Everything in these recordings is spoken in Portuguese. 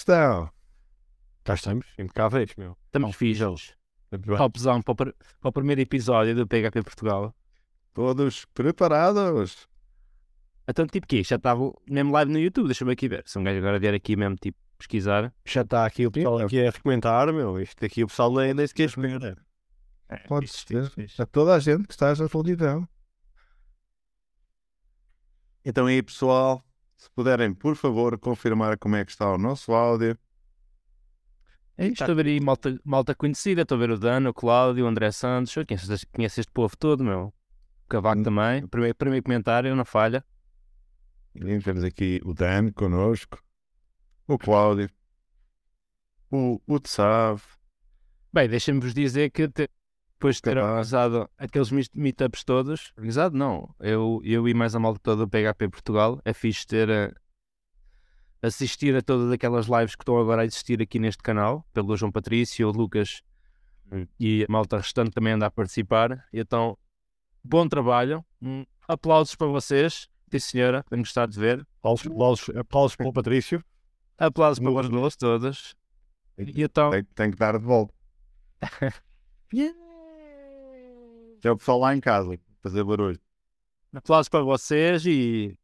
estão? Cá estamos, impecáveis, meu. Estamos fixos. Topzão para, o pr- para o primeiro episódio do PHP Portugal. Todos preparados? Então, tipo, que Já estava mesmo live no YouTube, deixa-me aqui ver. Se um gajo agora vier aqui mesmo, tipo, pesquisar. Já está aqui o pessoal aqui a recomendar, meu. Isto aqui o pessoal nem, nem sequer espera. Pode Fixe, ser. fixe, fixe. A toda a gente que está na solidão. Então aí, pessoal, se puderem, por favor, confirmar como é que está o nosso áudio. É isto, estou a ver aí malta, malta conhecida. Estou a ver o Dano, o Cláudio, o André Santos. Eu conheço, este- conheço este povo todo, meu. O Cavaco Hum. também. Primeiro, primeiro comentário, não falha. E temos aqui o Dan connosco, o Cláudio, o, o Tsav, Bem, deixem-me-vos dizer que te- depois de ter organizado aqueles meet- meetups todos, organizado não, eu, eu e mais a malta toda do PHP Portugal, é fixe ter a, assistir a todas aquelas lives que estão agora a existir aqui neste canal, pelo João Patrício, o Lucas Hum. e a malta restante também anda a participar. E então, bom trabalho, um, aplausos para vocês, sim senhora, tenho gostado de ver. Aplausos, aplausos, aplausos para o Patrício. Aplausos para vocês todas. E então, tem, tem que dar de volta. É o pessoal lá em casa, fazer barulho. Aplausos para vocês e,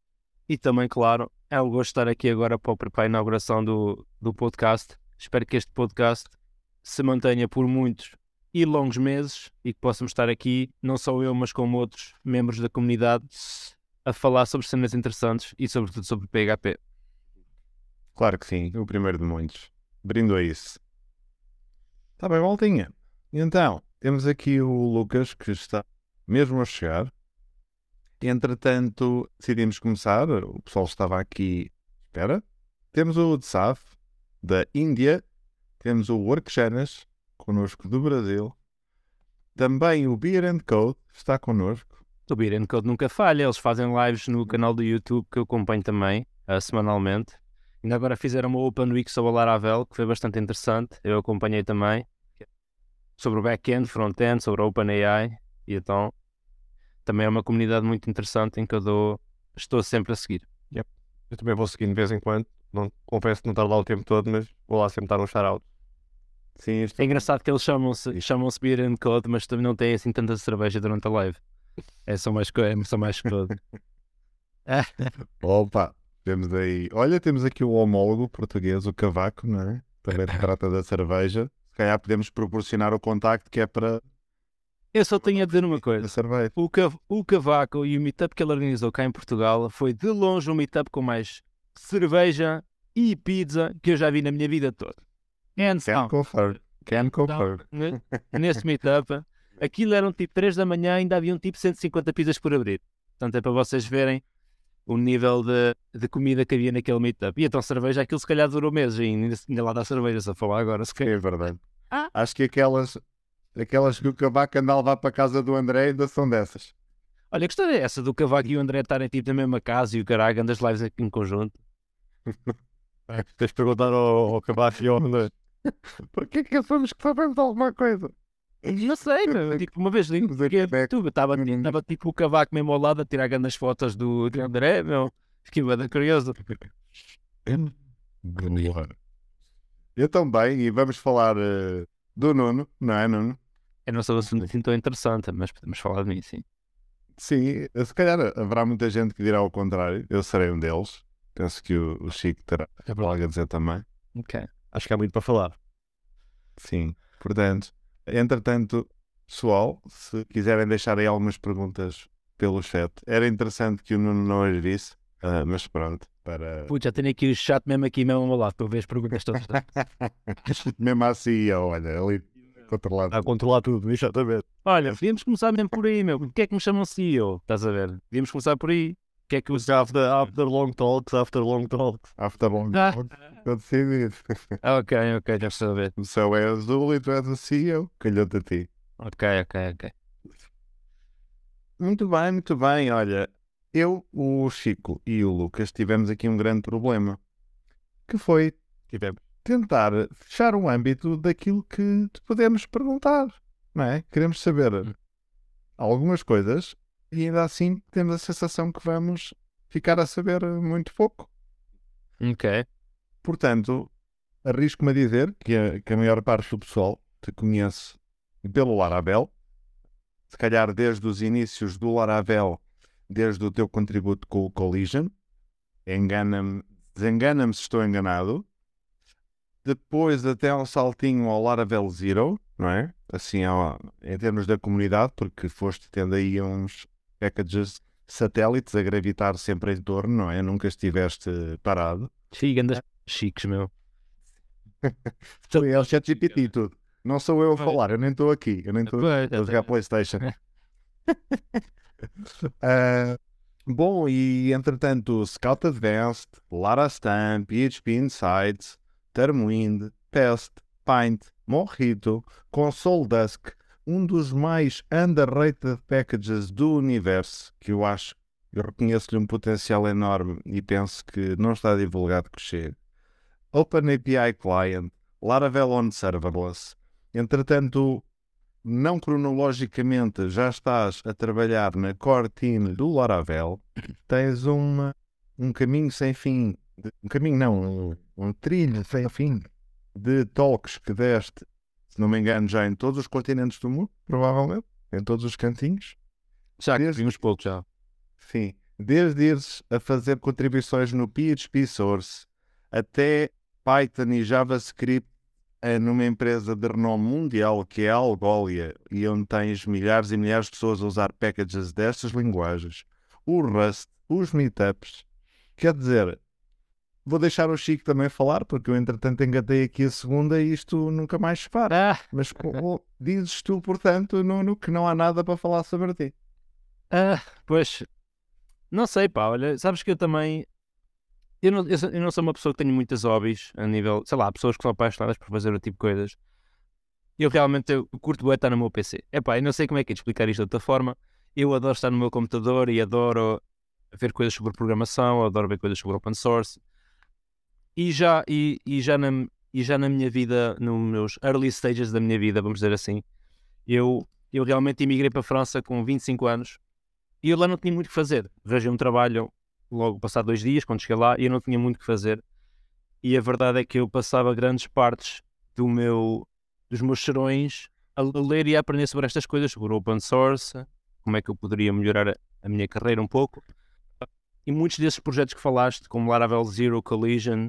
e também, claro, é um gosto estar aqui agora para, para a inauguração do, do podcast. Espero que este podcast se mantenha por muitos e longos meses e que possamos estar aqui, não só eu, mas como outros membros da comunidade, a falar sobre cenas interessantes e, sobretudo, sobre PHP. Claro que sim, o primeiro de muitos. Brindo a isso. Está bem, voltinha. Então, temos aqui o Lucas que está mesmo a chegar. Entretanto, decidimos começar. O pessoal estava aqui. Espera. Temos o Tsaf, da Índia. Temos o Workgenas, connosco do Brasil. Também o Beer and Code está connosco. O Beer and Code nunca falha, eles fazem lives no canal do YouTube que eu acompanho também, ah, semanalmente. Ainda agora fizeram uma Open Week sobre a Laravel, que foi bastante interessante, eu acompanhei também. Sobre o back-end, front-end, sobre a OpenAI, e então também é uma comunidade muito interessante em que eu dou, estou sempre a seguir. Eu também vou seguindo de vez em quando. Não, confesso que não estar lá o tempo todo, mas vou lá sempre dar um shout-out. Sim, isto É engraçado que eles chamam-se chamam Beer and Code, mas também não têm assim tanta cerveja durante a live. É só mais, é só mais code. Opa, temos aí. Olha, temos aqui o homólogo português, o Cavaco, não é? Também trata da cerveja. Calhar podemos proporcionar o contacto que é para Eu só tenho a dizer uma coisa. O, Cav- o Cavaco e o meetup que ele organizou cá em Portugal foi de longe o meetup com mais cerveja e pizza que eu já vi na minha vida toda. Hands Can down. confirm. Can confirm. Ne- Nesse meetup, aquilo eram tipo 3 da manhã, ainda haviam tipo 150 pizzas por abrir. Portanto, é para vocês verem o nível de, de comida que havia naquele meetup. E então, cerveja, aquilo se calhar durou meses ainda, ainda lá dá cerveja, se a falar agora. Se calhar. É verdade. Ah. Acho que aquelas, aquelas que o Cavaco anda a levar para a casa do André ainda são dessas. Olha, gostei essa do Cavaco e o André estarem tipo na mesma casa e o caralho, andas lives aqui em conjunto. É, tens de perguntar ao, ao Cavaco e ao André. Porquê que achamos que sabemos alguma coisa? Não sei, meu. Tipo, uma vez porque é que- tu estava estava, tipo o cavaco mesmo ao lado a tirar grandes fotos do, do André, meu. Fiquei bem curioso. Eu também, e vamos falar eh, do Nuno, não é, Nuno? Eu não sou assim assim tão interessante, mas podemos falar de mim, sim. Sim, se calhar haverá muita gente que dirá o contrário. Eu serei um deles. Penso que o, o Chico terá É algo a dizer também. Ok. Acho que há muito para falar. Sim, portanto, entretanto, pessoal, se quiserem deixar aí algumas perguntas pelo chat, era interessante que o Nuno não as visse, ah, mas pronto, para. Putz, já tenho aqui o chat mesmo aqui mesmo ao meu lado para ver as perguntas todas. Mesmo assim, olha, ali controlado. A controlar tudo, exatamente. Olha, devíamos começar mesmo por aí, meu. Porquê é que me chamam CEO? Estás a ver? Devíamos começar por aí. O que é que os. After, after long talks, after long talks. After long Ah. talk, estou decidido. Ah, ok, ok, já estou a ver. O céu é azul e tu és o CEO, calhou-te a ti. Ok, ok, ok. Muito bem, muito bem. Olha, eu, o Chico e o Lucas tivemos aqui um grande problema, que foi Tivemos. tentar fechar o âmbito daquilo que te podemos perguntar, não é? Queremos saber algumas coisas e ainda assim temos a sensação que vamos ficar a saber muito pouco. Ok. Portanto, arrisco-me a dizer que a, que a maior parte do pessoal te conhece pelo Laravel. Se calhar desde os inícios do Laravel, desde o teu contributo com o Collision. Engana-me, desengana-me se estou enganado. Depois até um saltinho ao Laravel Zero, não é? Assim, ó, em termos da comunidade, porque foste tendo aí uns packages satélites a gravitar sempre em torno, não é? Nunca estiveste parado. Sim, andas chiques, meu. Foi é o ChatGPT e tudo. Não sou eu a falar, eu nem estou aqui, eu nem estou a jogar Playstation. Ah, bom, e entretanto, Scout Advanced, Larastam, PHP Insights, Termwind, Pest, Paint, Mojito, Console Dusk, um dos mais underrated packages do universo, que eu acho, eu reconheço-lhe um potencial enorme e penso que não está divulgado que chegue. OpenAPI Client, Laravel on Serverless. Entretanto, não cronologicamente, já estás a trabalhar na core team do Laravel, tens uma, um caminho sem fim, um caminho não, um, um trilho sem fim de talks que deste, se não me engano, já em todos os continentes do mundo, provavelmente, em todos os cantinhos. Já que Desde- vimos pouco já. Sim, desde ires a fazer contribuições no PHP Source até Python e JavaScript eh, numa empresa de renome mundial que é a Algolia e onde tens milhares e milhares de pessoas a usar packages destas linguagens, o Rust, os meetups. Quer dizer, vou deixar o Chico também falar porque eu entretanto engatei aqui a segunda e isto nunca mais se para. Ah, Mas co- dizes tu, portanto, Nuno, que não há nada para falar sobre ti. ah, pois, não sei, pá, olha, sabes que eu também. Eu não, eu, sou- eu não sou uma pessoa que tenho muitas hobbies a nível, sei lá, pessoas que são apaixonadas por fazer o tipo de coisas. Eu realmente eu curto bué estar no meu PC. Epá, eu não sei como é que é de explicar isto de outra forma. Eu adoro estar no meu computador e adoro ver coisas sobre programação, adoro ver coisas sobre open source. E já, e, e já, na, e já na minha vida, nos meus early stages da minha vida, vamos dizer assim, eu, eu realmente emigrei para a França com 25 anos e eu lá não tinha muito o que fazer. Arranjei um trabalho logo passado dois dias, quando cheguei lá, e eu não tinha muito o que fazer. E a verdade é que eu passava grandes partes do meu, dos meus serões a ler e a aprender sobre estas coisas, sobre open source, como é que eu poderia melhorar a, a minha carreira um pouco. E muitos desses projetos que falaste, como Laravel Zero, Collision,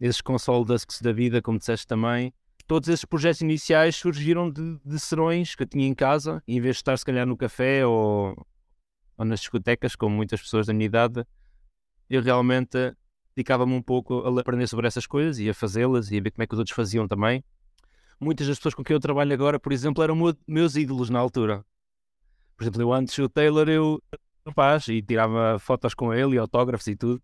esses console desks da vida, como disseste também, todos esses projetos iniciais surgiram de, de serões que eu tinha em casa, em vez de estar se calhar no café ou, ou nas discotecas, como muitas pessoas da minha idade, eu realmente dedicava-me um pouco a aprender sobre essas coisas e a fazê-las e a ver como é que os outros faziam também. Muitas das pessoas com quem eu trabalho agora, por exemplo, eram meu- meus ídolos na altura. Por exemplo, eu antes o Taylor, eu rapaz, e tirava fotos com ele e autógrafos e tudo.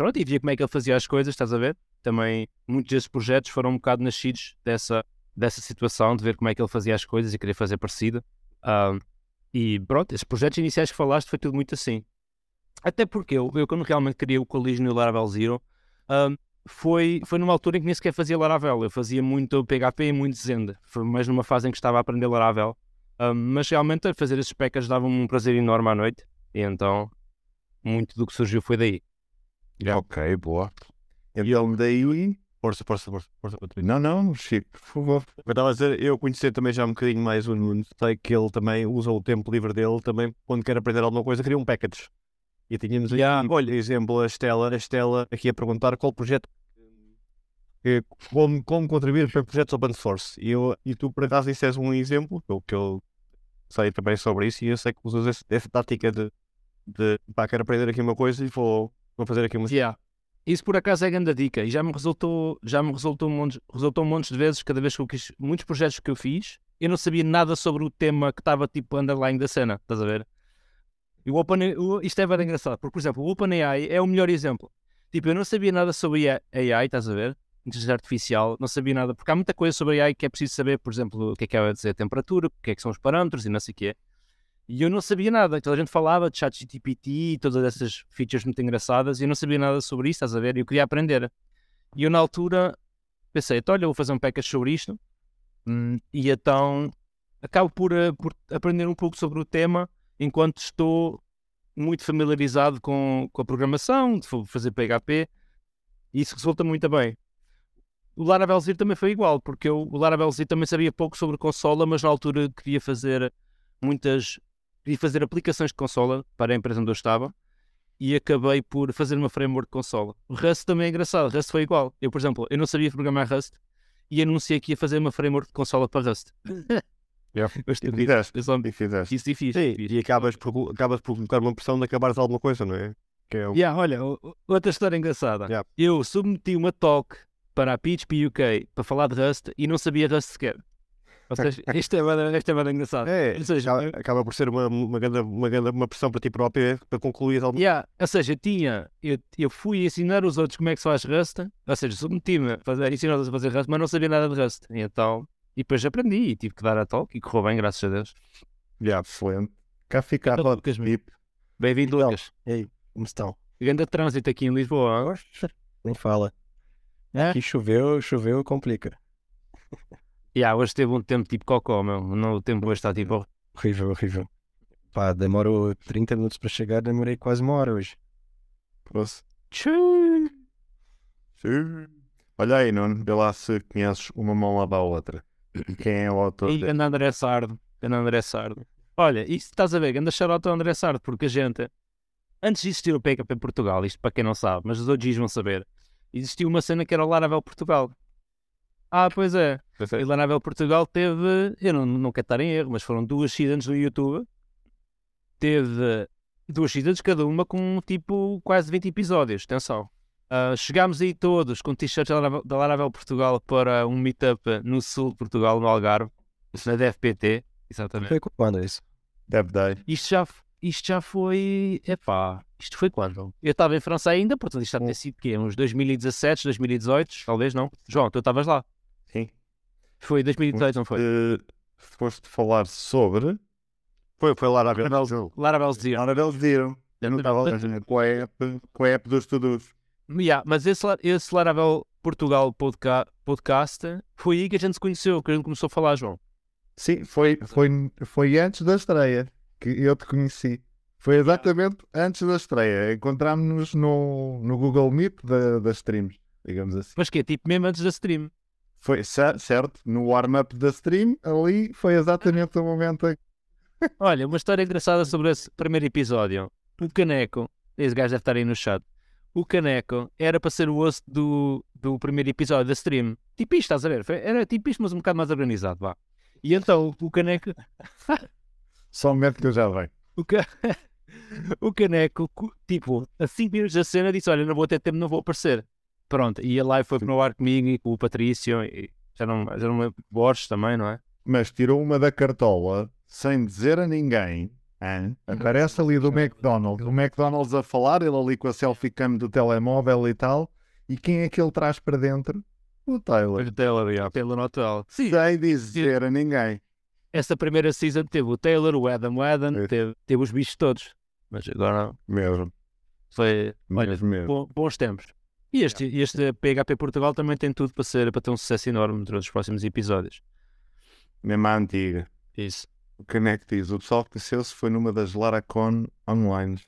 Pronto, e via como é que ele fazia as coisas, estás a ver? Também muitos desses projetos foram um bocado nascidos dessa, dessa situação, de ver como é que ele fazia as coisas e querer fazer parecido. Ah, e pronto, esses projetos iniciais que falaste foi tudo muito assim. Até porque eu, eu quando realmente criei o Collision e o Laravel Zero, foi, foi numa altura em que nem sequer fazia Laravel. Eu fazia muito PHP e muito Zend. Mais numa fase em que estava a aprender Laravel. Mas realmente fazer esses packages dava-me um prazer enorme à noite. E então, muito do que surgiu foi daí. Já. Ok, boa. Então daí. Força, força, força, força. Não, não, Chico, por favor. Eu estava a dizer, eu conhecer também já um bocadinho mais o Nuno, sei que ele também usa o tempo livre dele também, quando quer aprender alguma coisa, cria um package. E tínhamos aqui, Yeah. olha, exemplo, a Estela, a Estela aqui a perguntar qual projeto, que- como, como contribuir para projetos open source. E, eu, e tu, por acaso, isso és um exemplo, pelo que eu sei também sobre isso, e eu sei que usas esse- essa tática de, de pá, quero aprender aqui uma coisa e vou, vou fazer aqui uma... Yeah. Isso por acaso é grande dica e já me resultou, já me resultou um monte, resultou um monte de vezes cada vez que eu quis, muitos projetos que eu fiz, eu não sabia nada sobre o tema que estava tipo underline da cena, estás a ver? E o Open, o- isto é bem engraçado, porque por exemplo, o OpenAI é o melhor exemplo. Tipo, eu não sabia nada sobre AI, estás a ver? Inteligência artificial, não sabia nada, porque há muita coisa sobre AI que é preciso saber, por exemplo, o que é que é dizer a temperatura, o que é que são os parâmetros e não sei o quê. E eu não sabia nada. Então a gente falava de ChatGPT e todas essas features muito engraçadas e eu não sabia nada sobre isso, estás a ver? E eu queria aprender. E eu na altura pensei, então, olha, vou fazer um package sobre isto. Hum, e então acabo por, eh, por aprender um pouco sobre o tema enquanto estou muito familiarizado com, com a programação, de fa- fazer PHP. E isso resulta muito bem. o Laravel Zero também foi igual, porque eu, o Laravel Zero também sabia pouco sobre consola, mas na altura queria fazer muitas. Queria fazer aplicações de consola para a empresa onde eu estava e acabei por fazer uma framework de consola. O Rust também é engraçado, Rust foi igual. Eu, por exemplo, eu não sabia programar Rust e anunciei que ia fazer uma framework de consola para Rust. Yeah. Mas tu fizeste. eu só E fizeste. isso e fiz. Sim, fiz. e acabas por, acabas por colocar uma pressão de acabares alguma coisa, não é? Que é o... Yeah, olha, outra história engraçada. Yeah. Eu submeti uma talk para a PHP UK para falar de Rust e não sabia Rust sequer. Ou seja, isto é bada, isto é. É, Ou seja, acaba, acaba por ser uma, uma, grande, uma, grande, uma pressão para ti próprio para concluir alguma Yeah, ou seja, tinha, eu, eu fui ensinar os outros como é que se faz Rust, ou seja, submeti-me a ensinar-os a fazer Rust, mas não sabia nada de Rust. E então, e depois aprendi e tive que dar a talk e correu bem, graças a Deus. Yeah, excelente. Cá fica a Então, Lucas, VIP. Bem-vindo, Então. Lucas. Como estão? Grande trânsito aqui em Lisboa. Nem fala. É? Aqui choveu, choveu, complica. Yeah, hoje teve um tempo tipo cocó, meu. No, o tempo hoje está tipo. Horrível, horrível. Pá, demorou 30 minutos para chegar, demorei quase uma hora hoje. Sim. Olha aí, Nuno, vê lá se conheces uma mão lava a outra. Quem é o autor? E grande André Sardo. Grande André Sardo. Olha, isto estás a ver, grande shout ao André Sardo, porque a gente, antes de existir o PKP Portugal, isto para quem não sabe, mas os outros vão saber, existiu uma cena que era o Laravel Portugal. Ah, pois é. E Laravel Portugal teve, eu não, não quero estar em erro, mas foram duas seasons no YouTube. Teve duas seasons cada uma com tipo quase 20 episódios, atenção. Ah, chegámos aí todos com t-shirts da Laravel- Portugal para um meetup no sul de Portugal, no Algarve, na DFPT, exatamente. Foi quando isso? Dev Day. Isto já, isto já foi. Epá, isto foi quando? Eu estava em França ainda, portanto isto já tinha sido quê? Uns 2017, 2018, talvez não. João, tu estavas lá. Foi 2018, não foi? Eh, foste falar sobre. Foi, foi na vez. Laravel Zero. Eles viram. Eu não estava com a app, com a app dos todos. Yeah, mas esse, esse Laravel Portugal podca podcast foi aí que a gente se conheceu, que a gente começou a falar, João. Sim, foi, foi, foi antes da estreia que eu te conheci. Foi exatamente antes da estreia. Encontrámos-nos no, no Google Meet da, das streams, digamos assim. Mas que é tipo mesmo antes da stream. Foi cer- certo, no warm-up da stream, ali foi exatamente o momento em Olha, uma história engraçada sobre esse primeiro episódio. O Caneco, esse gajo deve estar aí no chat. O Caneco era para ser o host do, do primeiro episódio da stream. Tipo isto, estás a ver? Era tipo isto, mas um bocado mais organizado, vá. E então o Caneco, Só um momento que eu já venho. o, ca... o Caneco, tipo, a 5 minutos da cena, disse: Olha, não vou ter tempo, não vou aparecer. Pronto, e a live foi para o ar comigo e com o Patrício, e já não, já não lembro, Borges também, não é? Mas tirou uma da cartola sem dizer a ninguém. hã? Aparece ali do McDonald's. O McDonald's a falar, ele ali com a selfie cam do telemóvel e tal. E quem é que ele traz para dentro? O Taylor. Pelo Natal. Sim, Sem dizer a ninguém. essa primeira season teve o Taylor, o Adam, o Adam, Isso. teve, teve os bichos todos. Mas agora Mesmo. foi olha, Mesmo, mesmo. bo- bons tempos. E este, este PHP Portugal também tem tudo para, ser, para ter um sucesso enorme durante os próximos episódios. Mesmo a antiga. Isso. O que é que diz? O pessoal que conheceu-se foi numa das Laracon online.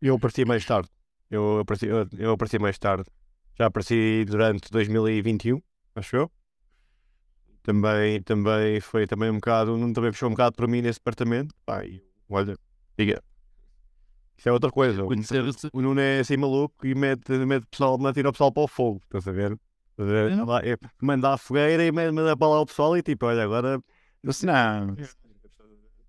Eu apareci mais tarde. Eu apareci, eu, eu apareci mais tarde. Já apareci durante 2021, acho eu. Também, também foi também um bocado, não também puxou um bocado para mim nesse departamento. E, olha, diga. Isso é outra coisa. Conhecer-se. o Nuno é assim maluco e mete, mete o pessoal, mete o pessoal para o fogo, estás a ver? Lá, é, manda a fogueira e manda, para lá o pessoal e tipo, olha, agora disse, não.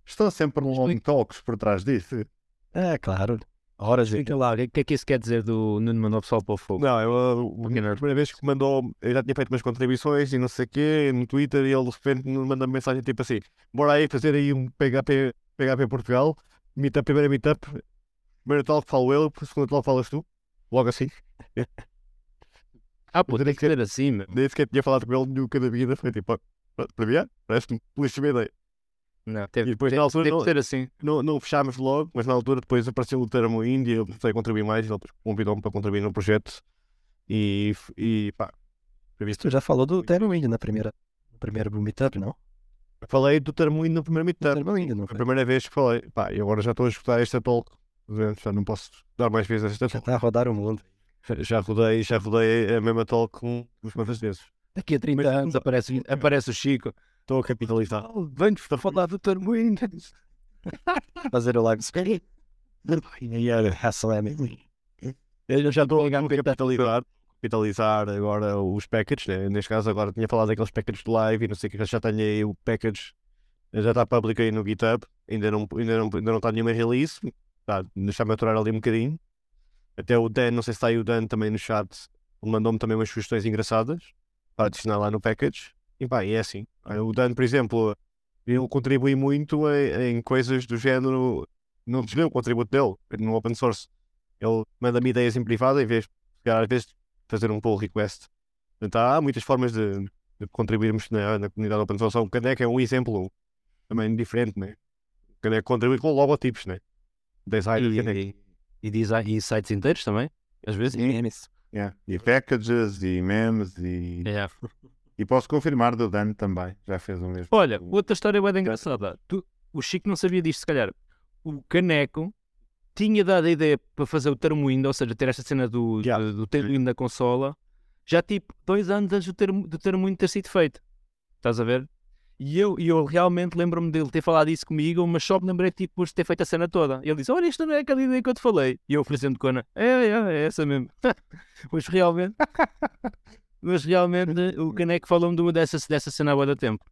Estão sempre long talks por trás disso. É, claro. Horas de... Explica lá, o que, é que isso quer dizer do Nuno mandou o pessoal para o fogo? Não, eu, a Porque não? primeira vez que mandou, eu já tinha feito umas contribuições e não sei o quê no Twitter e ele de repente me manda mensagem tipo assim: bora aí fazer aí um PHP, PHP Portugal, meetup, primeira meetup, primeiro tal que falo eu, segundo tal que falas tu, logo assim. Ah, pô, tem que ser assim, meu. Nem sequer tinha falado com ele nunca na vida, foi tipo, para mim, parece-me uma ideia. Não, teve, E depois tem, na altura tem não- que ser assim. Não, não fechámos logo, mas na altura depois apareceu o termo Índia, eu comecei a contribuir mais, ele convidou-me para contribuir no projeto e, e pá, previsto. Tu já falou do Termo Índio na primeira, no primeiro meetup, não? Falei do termo Índia no primeiro meetup. Termo Índio, não Foi a primeira vez que falei. Pá, e agora já estou a escutar esta talk. Já não posso dar mais vezes esta Já talk. está a rodar o mundo. Já rodei, já rodei a mesma talk com os quantas vezes. Daqui a 30 anos aparece, aparece o Chico. Estou a capitalizar. Oh, Vem-nos para falar do termo Windows. Fazer o live screen. E era Hasselame. Eu já estou a capitalizar, capitalizar agora os packages, né? neste caso agora tinha falado daqueles packages de live e não sei o que, já tenho aí o package, já está público aí no GitHub, ainda não, ainda não, ainda não está nenhuma release, está, deixar-me aturar ali um bocadinho. Até o Dan, não sei se está aí o Dan também no chat, mandou-me também umas sugestões engraçadas para adicionar lá no package. E pá, e é assim. O Dan, por exemplo, ele contribui muito em, em coisas do género, não desveu o contributo dele no open source. Ele manda-me ideias em privado em vez de, às vezes, fazer um pull request. Portanto, há muitas formas de, de contribuirmos na, na comunidade open source. O Caneco é um exemplo também diferente, né? O Caneco contribui com logotipos, né? Design de Caneco. E, e, design, e sites inteiros também, às vezes. Memes. Yeah. E packages, e memes, e, É. e posso confirmar do Dan também. Já fez o mesmo. Olha, outra história bem engraçada. Tu, o Chico não sabia disto, se calhar. O Caneco tinha dado a ideia para fazer o termo Windows, ou seja, ter esta cena do, Yeah. do, do termo Windows na consola, já tipo dois anos antes do termo, do termo Windows ter sido feito. Estás a ver? E eu, e eu realmente lembro-me dele ter falado isso comigo, mas só me lembrei tipo de ter feito a cena toda. Ele disse: Olha, isto não é aquela ideia que eu te falei. E eu oferecendo cona: É, é, é essa mesmo. mas realmente, mas realmente o Caneco falou-me de uma dessa, dessa cena há de tempo.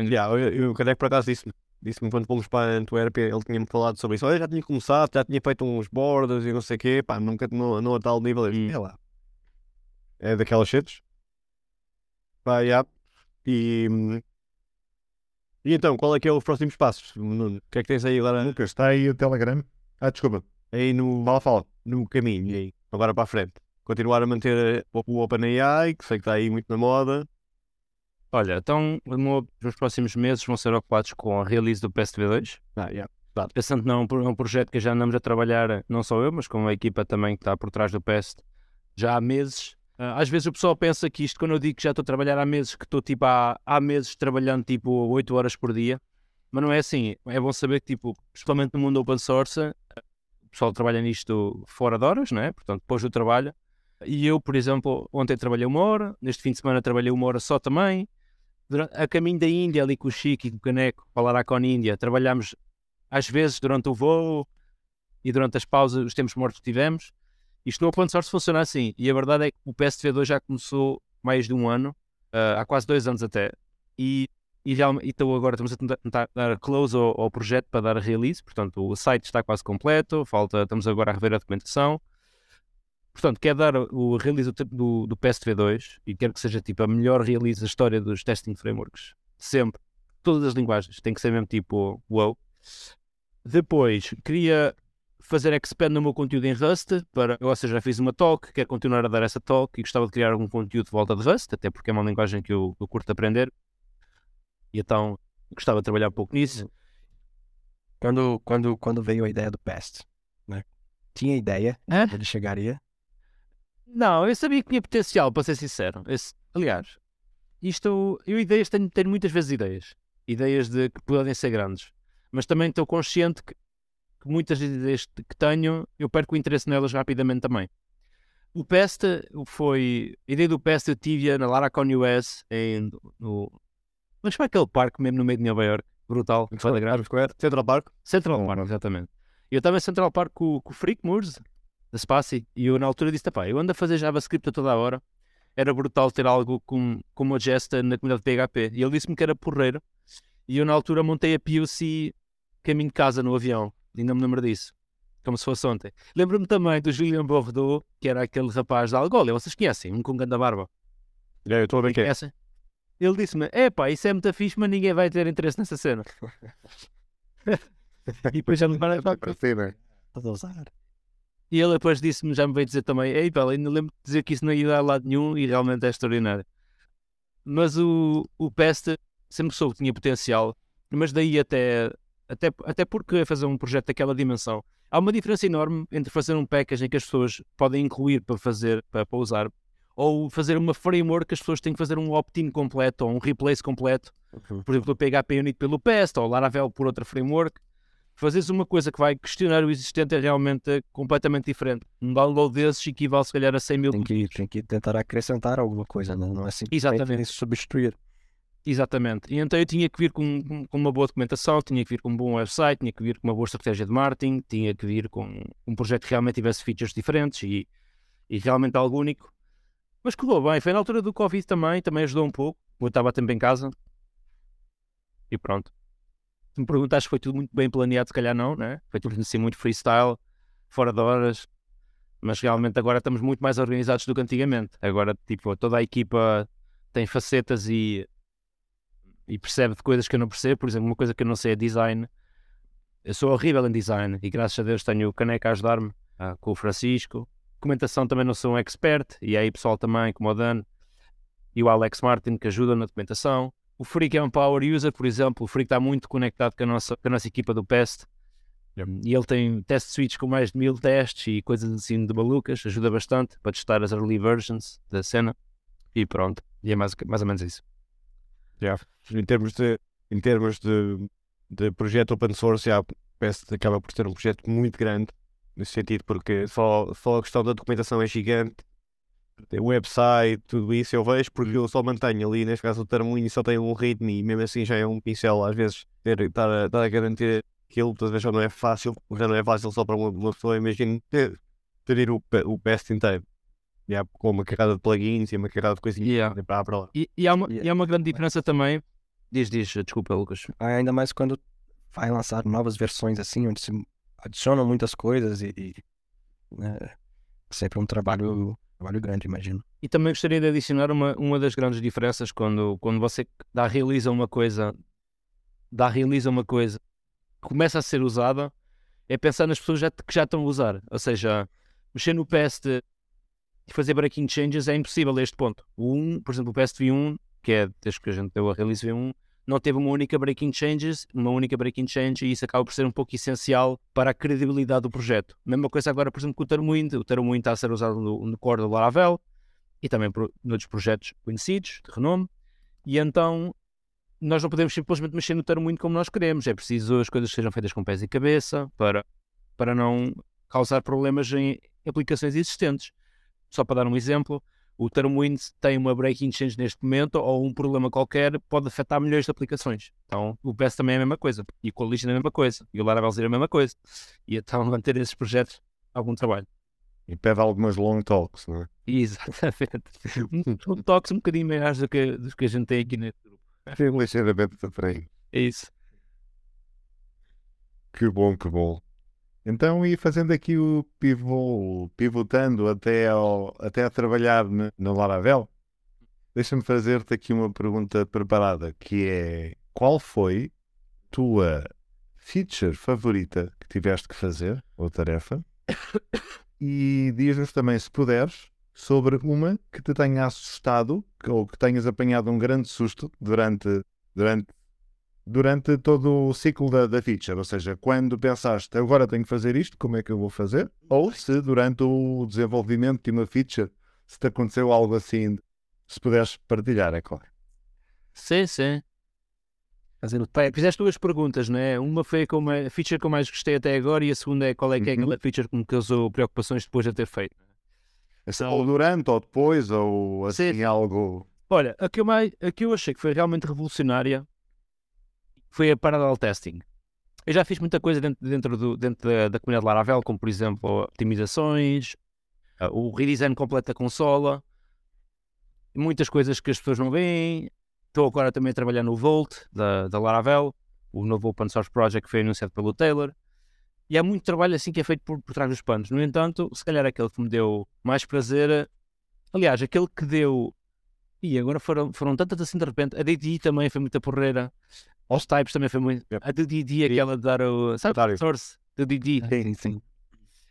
Yeah, eu, eu, o Caneco por acaso disse-me, disse-me quando fomos para Antuérpia, ele tinha-me falado sobre isso. Olha, já tinha começado, já tinha feito uns borders e não sei o quê, pá, nunca não, não a tal nível. Hum. É lá. É daquelas shits. Pá, yeah. E, hum, e então, qual é que é os próximos passos? Nuno? O que é que tens aí agora Lucas, está aí o Telegram. Ah, desculpa. aí no, Fala, fala. no caminho, aí, agora para a frente? Continuar a manter o OpenAI, que sei que está aí muito na moda. Olha, então o meu- os próximos meses vão ser ocupados com a release do PSTV2. Ah, yeah. Pensando não, é um projeto que já andamos a trabalhar, não só eu, mas com a equipa também que está por trás do PEST já há meses. Ah, às vezes o pessoal pensa que isto, quando eu digo que já estou a trabalhar há meses, que estou tipo há, há meses trabalhando tipo 8 horas por dia, mas não é assim. É bom saber que, tipo, principalmente no mundo open source, o pessoal trabalha nisto fora de horas, não é? Portanto, depois do trabalho. E eu, por exemplo, ontem trabalhei uma hora, neste fim de semana trabalhei uma hora só também. Durante, a caminho da Índia, ali com o Chico e com o Caneco, para a Laracon Índia, trabalhámos às vezes durante o voo e durante as pausas, os tempos mortos que tivemos. Isto no open source funciona assim. E a verdade é que o PSTV2 já começou mais de um ano, ah, há quase dois anos até. E, e, então agora estamos a tentar, dar close ao, ao projeto para dar release. Portanto, o site está quase completo, falta, estamos agora a rever a documentação. Portanto, quer dar o release do, do, do PSTV2 e quero que seja tipo a melhor release da história dos testing frameworks. Sempre. Todas as linguagens. Tem que ser mesmo tipo wow. Depois, queria fazer expand no meu conteúdo em Rust, para, ou seja, já fiz uma talk, quero continuar a dar essa talk e gostava de criar algum conteúdo de volta de Rust, até porque é uma linguagem que eu, eu curto aprender. E então, gostava de trabalhar um pouco nisso. Quando, quando, quando veio a ideia do PEST, né? tinha ideia, Hã? ele chegaria. Não, eu sabia que tinha potencial, para ser sincero. Esse- aliás, isto, eu ideias tenho, tenho muitas vezes ideias. Ideias de que podem ser grandes. Mas também estou consciente que, que muitas ideias que tenho, eu perco o interesse nelas rapidamente também. O PEST foi. A ideia do PEST eu tive na Laracon US, em, no. Mas foi aquele parque mesmo no meio de Nova York, brutal. Square, Central Park. Central Park, exatamente. Eu estava em Central Park com, com o Freak Moores, da Spassy, e eu na altura disse: pá, eu ando a fazer JavaScript a toda a hora, era brutal ter algo com, com uma gesta na comunidade PHP. E ele disse-me que era porreiro, e eu na altura montei a POC caminho de casa no avião, ainda me lembro disso, como se fosse ontem. Lembro-me também do Julian Bordeaux, que era aquele rapaz da Algolia, vocês conhecem, um com ganda barba. Yeah, eu estou a ver quem é. Ele disse-me: é pá, isso é muito fixe, mas ninguém vai ter interesse nessa cena. e depois já me para Para si, né? Pode usar. E ele depois disse-me, já me veio dizer também, ei pá, ainda lembro de dizer que isso não ia dar a lado nenhum e realmente é extraordinário. Mas o, o Pest sempre soube que tinha potencial, mas daí até, até, até porque fazer um projeto daquela dimensão. Há uma diferença enorme entre fazer um package em que as pessoas podem incluir para fazer, para, para usar, ou fazer uma framework que as pessoas têm que fazer um opt-in completo ou um replace completo, por exemplo, o PHP Unit pelo Pest ou Laravel por outra framework. fazeres uma coisa que vai questionar o existente é realmente completamente diferente. Um download desses equivale se calhar a 100 mil Tem que, tem que tentar acrescentar alguma coisa, não, não é simplesmente Exatamente. substituir. Exatamente. E então eu tinha que vir com, com- uma boa documentação, tinha que vir com um bom website, tinha que vir com uma boa estratégia de marketing, tinha que vir com um projeto que realmente tivesse features diferentes e, e realmente algo único. Mas correu bem. Foi na altura do Covid também, também ajudou um pouco. Eu estava tempo em casa. E pronto. Se me perguntaste se foi tudo muito bem planeado, se calhar não, né? Foi tudo assim muito freestyle, fora de horas. Mas realmente agora estamos muito mais organizados do que antigamente. Agora, tipo, toda a equipa tem facetas e e percebe de coisas que eu não percebo. Por exemplo, uma coisa que eu não sei é design. Eu sou horrível em design e graças a Deus tenho o Caneca a ajudar-me ah, com o Francisco. Documentação também não sou um expert e aí pessoal também, como o Dan e o Alex Martin que ajudam na documentação. O Freak é um power user, por exemplo. O Freak está muito conectado com a nossa, com a nossa equipa do PEST. E ele tem test suites com mais de mil testes e coisas assim de malucas. Ajuda bastante para testar as early versions da cena. E pronto. E é mais, mais ou menos isso. Yeah. Em termos de, em termos de, de projeto open source, parece que acaba por ser um projeto muito grande nesse sentido, porque só, só a questão da documentação é gigante, o website, tudo isso eu vejo, porque eu só mantenho ali, neste caso o termo e só tem um ritmo e mesmo assim já é um pincel, às vezes ter, estar, a, estar a garantir aquilo, às vezes já não é fácil, já não é fácil só para uma, uma pessoa, imagino ter, ter o, o best inteiro. Yeah, com uma carrada de plugins e uma carrada de coisinhas Yeah. para, para lá. E, e há, uma, Yeah. e há uma grande diferença também. Diz, diz, desculpa, Lucas. Ainda mais quando vai lançar novas versões assim, onde se adicionam muitas coisas e, e, né, é sempre um trabalho, trabalho grande, imagino. E também gostaria de adicionar uma, uma das grandes diferenças quando, quando você dá, realiza uma coisa, dá, realiza uma coisa, começa a ser usada, é pensar nas pessoas já, que já estão a usar. Ou seja, mexer no PST e fazer breaking changes é impossível a este ponto. O 1, por exemplo, o PST V1, que é desde que a gente deu a release V1, não teve uma única breaking changes, uma única breaking change, e isso acaba por ser um pouco essencial para a credibilidade do projeto. Mesma coisa agora, por exemplo, com o Tailwind. O Tailwind está a ser usado no, no core do Laravel e também por projetos conhecidos, de renome, e então nós não podemos simplesmente mexer no Tailwind como nós queremos. É preciso as coisas sejam feitas com pés e cabeça para, para não causar problemas em aplicações existentes. Só para dar um exemplo, o Tailwind tem uma breaking change neste momento ou um problema qualquer pode afetar milhões de aplicações. Então o PS também é a mesma coisa, e o Coalition é a mesma coisa, e o Laravel é a mesma coisa. E então manter esses projetos algum trabalho. E pede algumas long talks, não é? Exatamente. Um, um toque um bocadinho maiores do que, do que a gente tem aqui neste grupo. Sim, ligeiramente diferente. É isso. Que bom, que bom. Então, e fazendo aqui o pivô, pivotando até, ao, até a trabalhar na, na Laravel, deixa-me fazer-te aqui uma pergunta preparada, que é qual foi a tua feature favorita que tiveste que fazer, ou tarefa? E diz-nos também, se puderes, sobre uma que te tenha assustado ou que tenhas apanhado um grande susto durante, durante durante todo o ciclo da, da feature, ou seja, quando pensaste agora tenho que fazer isto, como é que eu vou fazer? Ou se durante o desenvolvimento de uma feature, se te aconteceu algo assim, se puderes partilhar, é claro. Sim, sim. Fazendo fizeste duas perguntas, não é? Uma foi como a feature que eu mais gostei até agora e a segunda é qual é que é Uhum. aquela feature que me causou preocupações depois de ter feito. Ou durante, ou depois, ou assim Sim. algo. Olha, a que, eu mais, a que eu achei que foi realmente revolucionária foi a parallel testing. Eu já fiz muita coisa dentro, dentro, do, dentro da, da comunidade Laravel, como por exemplo otimizações, ah, o redesign completo da consola, muitas coisas que as pessoas não veem. Estou agora também a trabalhar no Volt da, da Laravel, o novo open source project que foi anunciado pelo Taylor. E há muito trabalho assim que é feito por, por trás dos panos. No entanto, se calhar aquele que me deu mais prazer, aliás, aquele que deu e agora foram, foram tantas assim de repente. A DDI também foi muita porreira. Aos types também foi muito. Yep. A DDI, aquela de dar o. Sabe Otário. source? Da DDI. Sim, sim.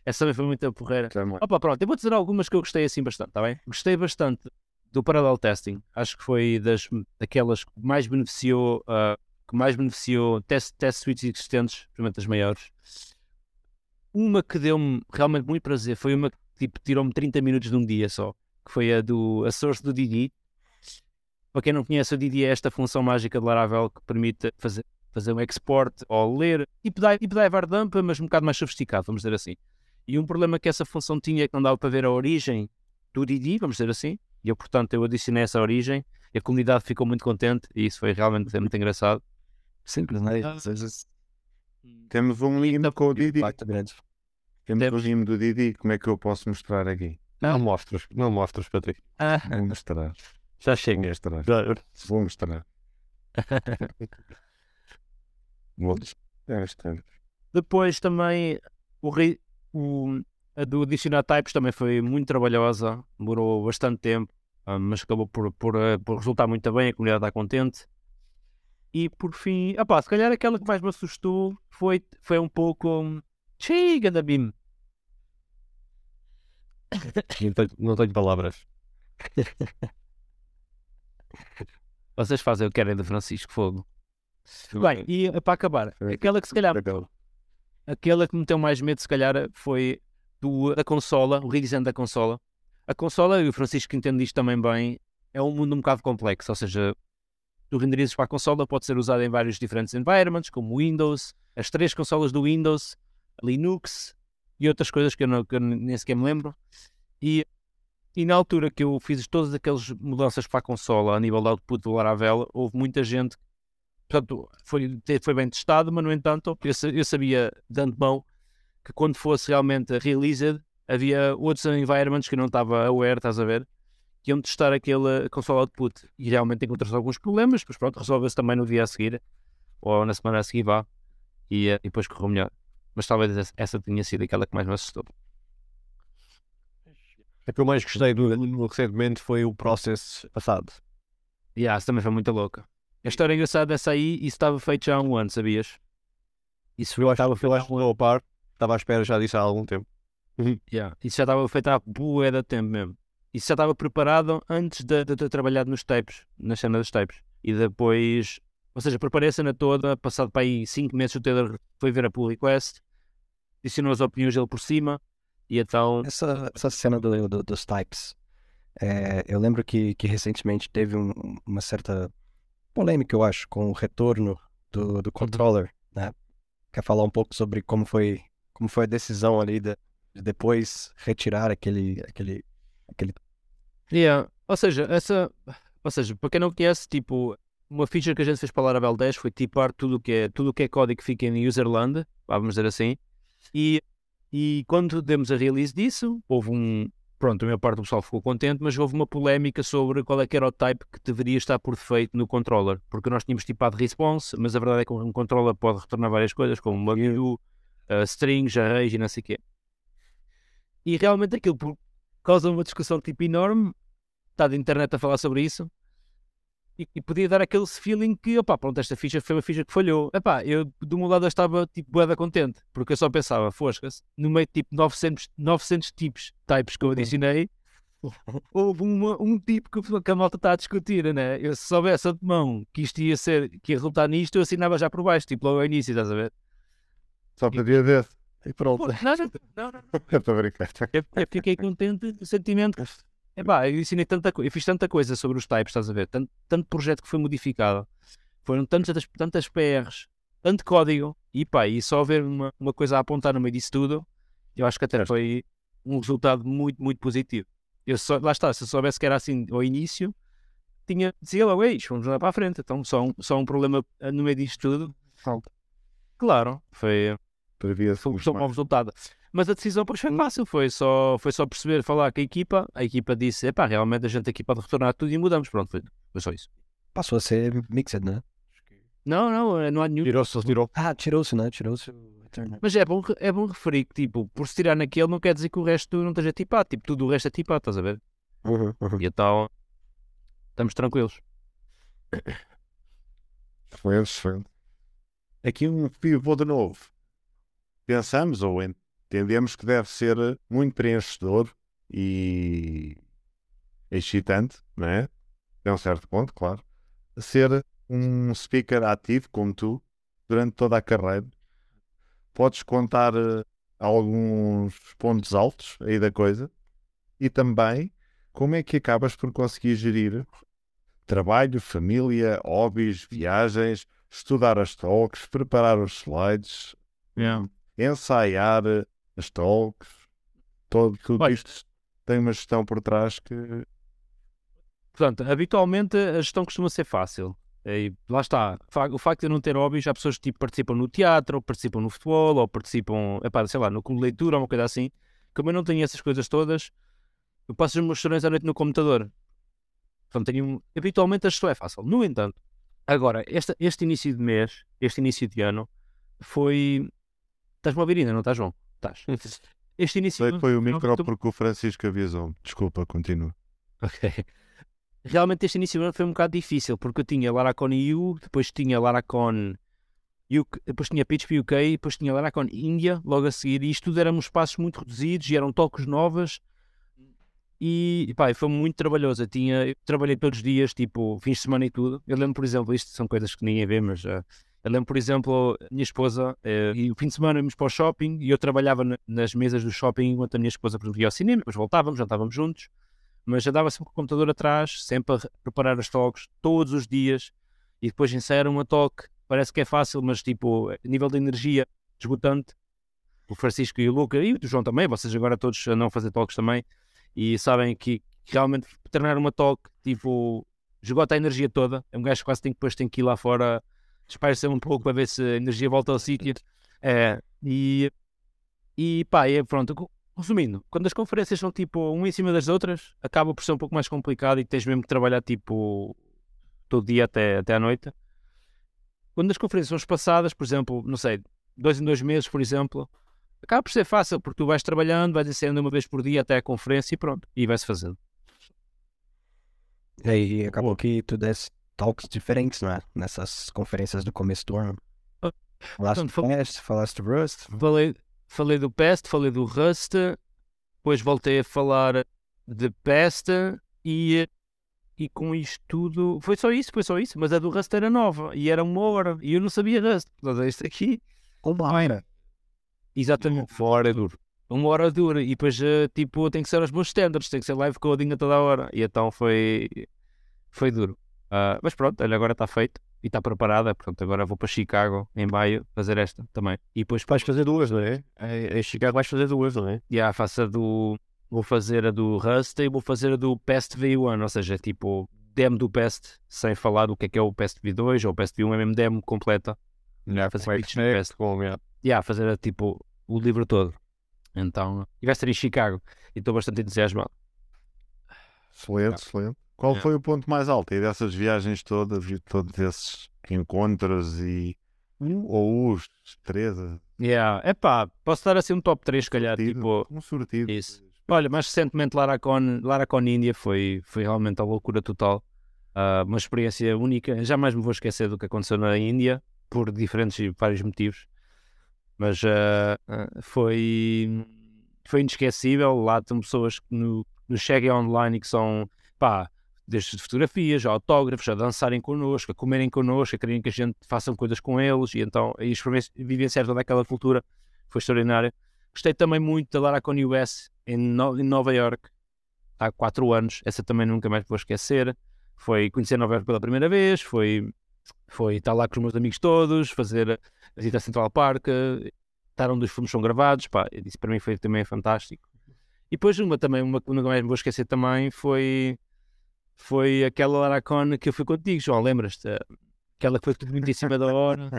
Essa também foi muita porreira. Também. Opa, pronto, eu vou dizer algumas que eu gostei assim bastante, tá bem? Gostei bastante do parallel testing. Acho que foi das, daquelas que mais beneficiou, ah, que mais beneficiou test, test suites existentes, principalmente das maiores. Uma que deu-me realmente muito prazer foi uma que tipo, tirou-me 30 minutos de um dia só, que foi a do a source do Didi. Para quem não conhece, o Didi é esta função mágica de Laravel que permite fazer fazer um export ou ler, tipo, di- tipo dump, mas um bocado mais sofisticado, vamos dizer assim. E um problema que essa função tinha é que não dava para ver a origem do Didi, vamos dizer assim, e eu, portanto, eu adicionei essa origem e a comunidade ficou muito contente e isso foi realmente muito engraçado. Simples? Ah. Às vezes Temos um hino com o Didi. Temos Temos. um hino do Didi. Como é que eu posso mostrar aqui? Não mostras, não mostras, Patrick. Ah, Vou mostrar. Já Vou chega. mostrar. Vou mostrar. Vou mostrar. Depois também o, o- a do adicionar types também foi muito trabalhosa, demorou bastante tempo, ah, mas acabou por, por, ah, por resultar muito bem, a comunidade está contente. E por fim, opá, se calhar aquela que mais me assustou foi, foi um pouco. Chega da BIM. Não tenho, não tenho palavras. Vocês fazem o que querem de Francisco Fogo. Bem, e eh, para acabar, aquela que se calhar aquela que me meteu mais medo, se calhar, foi do, da consola, o redesign da consola. A consola, e o Francisco entende isto também bem, é um mundo um bocado complexo, ou seja, tu renderizas para a consola pode ser usado em vários diferentes environments, como Windows, as três consolas do Windows, Linux e outras coisas que eu, não, que eu nem sequer me lembro. E, e na altura que eu fiz todas aquelas mudanças para a consola a nível de output do Laravel, houve muita gente portanto, foi, foi bem testado, mas no entanto, eu, eu sabia de antemão que quando fosse realmente released, havia outros environments que eu não estava aware, estás a ver, que iam testar aquele console output e realmente encontrou-se alguns problemas, mas pronto, resolveu-se também no dia a seguir, ou na semana a seguir, vá, e, eh, e depois correu melhor. Mas talvez essa tenha sido aquela que mais me assustou. A que eu mais gostei do, do recentemente foi o process passado. E ah, essa também foi muito louca. A história engraçada dessa aí, isso estava feito já há um ano, sabias? Isso Eu acho, estava eu feito há a par, estava à espera já disso há algum tempo. Yeah. Isso já estava feito há bué de tempo mesmo. Isso já estava preparado antes de, de ter trabalhado nos tapes, na cena dos tapes. E depois, ou seja, preparei a cena toda, passado para aí 5 meses o Taylor foi ver a pull request, adicionou as opiniões dele por cima, e então, Essa, essa cena do, do- dos types, é, eu lembro que, que recentemente teve um- uma certa polêmica, eu acho, com o retorno do, do controller, né? Quer falar um pouco sobre como foi, como foi a decisão ali de, de depois retirar aquele, aquele, aquele... yeah. ou seja, essa, ou seja, para quem não conhece, tipo, uma feature que a gente fez para a Laravel 10 foi tipar tudo que é, tudo que é código que fica em userland, vamos dizer assim, e, e quando demos a release disso, houve um, pronto, a maior parte do pessoal ficou contente, mas houve uma polémica sobre qual é que era o type que deveria estar por defeito no controller, porque nós tínhamos tipado response, mas a verdade é que um controller pode retornar várias coisas, como uma uh, strings, arrays e não sei o quê. E realmente aquilo por causa uma discussão tipo enorme, está de internet a falar sobre isso, e, e podia dar aquele feeling que, opá, pronto, esta ficha foi uma ficha que falhou. Epá, eu do meu lado eu estava tipo boeda contente, porque eu só pensava, fosca-se, no meio de tipo 900, 900 tipos, types que eu adicionei, houve uma- um tipo que, que a malta está a discutir, né? Eu se soubesse de mão que isto ia ser, que ia resultar nisto, eu assinava já por baixo, tipo logo ao início, estás a ver? Só para dia desse. E pronto. Pô, não, não, não, não. Eu estou a brincar. Eu, eu fiquei contente do sentimento. Epá, eu ensinei tanta coisa, eu fiz tanta coisa sobre os types, estás a ver? Tanto, tanto projeto que foi modificado, foram tantas, tantas PRs, tanto código, e pá, e só haver uma, uma coisa a apontar no meio disso tudo, eu acho que até foi um resultado muito, muito positivo. Eu só, lá está, se eu soubesse que era assim ao início, tinha, dizia logo, ei, vamos lá para a frente, então só um, só um problema eh, no meio disto tudo. Claro, foi, foi, os foi um bom resultado. Mas a decisão depois foi fácil, foi só, foi só perceber, falar com a equipa, a equipa disse, epá, realmente a gente aqui pode retornar tudo e mudamos, pronto, foi, foi só isso. Passou a ser mixed, né? Não, não, eh, não há nenhum. Tirou-se, tirou. Ah, tirou-se, né? Tirou-se o return. Mas é bom, é bom referir que, tipo, por se tirar naquele não quer dizer que o resto não esteja tipado, tipo, tudo o resto é tipado, estás a ver? Uhum, uhum. E então, estamos tranquilos. Foi excelente. Aqui um pivô de novo. Pensamos ou entendemos que deve ser muito preenchedor e excitante, não é? Até um certo ponto, claro. Ser um speaker ativo como tu durante toda a carreira. Podes contar eh, alguns pontos altos aí da coisa e também como é que acabas por conseguir gerir trabalho, família, hobbies, viagens, estudar as talks, preparar os slides, Yeah. ensaiar as talks, todo, tudo Olha, isto tem uma gestão por trás que Portanto, habitualmente a gestão costuma ser fácil. E lá está. O facto de eu não ter hobbies, há pessoas que tipo, participam no teatro, ou participam no futebol, ou participam, epá, sei lá, no clube de leitura, ou uma coisa assim. Como eu não tenho essas coisas todas, eu passo os meus chorões à noite no computador. Portanto, tenho habitualmente a gestão é fácil. No entanto, agora, este, este início de mês, este início de ano, foi. Estás-me a ouvir ainda, não estás, João? Estás. Este início sei que foi o micro tu- porque o Francisco avisou-me. Desculpa, continua. Ok. Realmente este início foi um bocado difícil, porque eu tinha Laracon EU, depois tinha Laracon UK, depois tinha PHP UK, depois tinha Laracon Índia, logo a seguir, e isto tudo eram espaços muito reduzidos e eram tocos novas e pá, foi muito trabalhoso. Eu, tinha, eu trabalhei todos os dias, tipo, fins de semana e tudo. Eu lembro, por exemplo, isto são coisas que ninguém vê, mas ah, eu lembro, por exemplo, a minha esposa, eh, e o fim de semana íamos para o shopping e eu trabalhava na- nas mesas do shopping enquanto a minha esposa ia ao cinema, depois voltávamos, jantávamos juntos mas andava sempre com o computador atrás, sempre a re- preparar as talks, todos os dias, e depois ensaiar uma talk, parece que é fácil, mas tipo, nível de energia, esgotante. O Francisco e o Luca, e o João também, vocês agora todos a fazer talks também, e sabem que realmente treinar uma talk, tipo, esgota a energia toda, é um gajo que quase tem, que- depois tem que ir lá fora, espairecer um pouco para ver se a energia volta ao sítio, é, e, e pá, é pronto, Resumindo, quando as conferências são tipo uma em cima das outras, acaba por ser um pouco mais complicado e tens mesmo que trabalhar tipo todo dia até, até à noite. Quando as conferências são espaçadas, por exemplo, não sei, dois em dois meses, por exemplo, acaba por ser fácil porque tu vais trabalhando, vais ensaiando uma vez por dia até a conferência e pronto, e vai-se fazendo. E aí acabou que tu desse talks diferentes, né? Nessas conferências do começo do ano. Ah, Falaste portanto, do Pest, falaste do Rust. Falei, falei do Pest, falei do Rust, depois voltei a falar de Pest e, e com isto tudo. Foi só isso, foi só isso. Mas a do Rust era nova e era uma hora e eu não sabia Rust. Portanto, isto aqui. Uma hora. Exatamente. Fora é duro. Uma hora dura e depois, eh, tipo, tem que ser aos meus standards, tem que ser live coding a toda a hora. E então foi, foi duro. Ah, mas pronto, olha, agora está feito e está preparada. Portanto, agora vou para Chicago em maio fazer esta também. E depois Vais fazer duas, não é? Em Chicago vais fazer duas, não é? Yeah, faço a do. Vou fazer a do Rust e vou fazer a do Pest V1, ou seja, tipo demo do Pest, sem falar do que é que é o Pest V2 ou o Pest V1, é mesmo demo completa. Já, Fazer é pitch no é? Pest. Como é? Yeah, fazer a, tipo o livro todo. Então, e vai ser em Chicago e estou bastante entusiasmado. Excelente, excelente. Qual É. foi o ponto mais alto aí dessas viagens todas e todos esses encontros e ou os três? Yeah, epá, posso dar assim um top 3, se calhar. Tipo, um sortido. Isso. Olha, mais recentemente Laracon, Laracon Índia foi, foi realmente a loucura total. Ah, uma experiência única. Jamais me vou esquecer do que aconteceu na Índia, por diferentes e vários motivos. Mas ah, foi, foi inesquecível. Lá tem pessoas que no, nos seguem online e que são, pá, desde fotografias, autógrafos, a dançarem connosco, a comerem connosco, a quererem que a gente faça coisas com eles. E então, e vivenciar toda aquela cultura foi extraordinário. Gostei também muito da Laracon US em, No- em Nova York há quatro anos. Essa também nunca mais vou esquecer. Foi conhecer Nova York pela primeira vez, foi, foi estar lá com os meus amigos todos, fazer a visita a Central Park, estar onde os filmes são gravados. Pá, isso para mim foi também fantástico. E depois uma também, uma que nunca mais vou esquecer também foi, foi aquela Laracon que eu fui contigo, João, lembras-te? Aquela que foi tudo muito em cima da hora.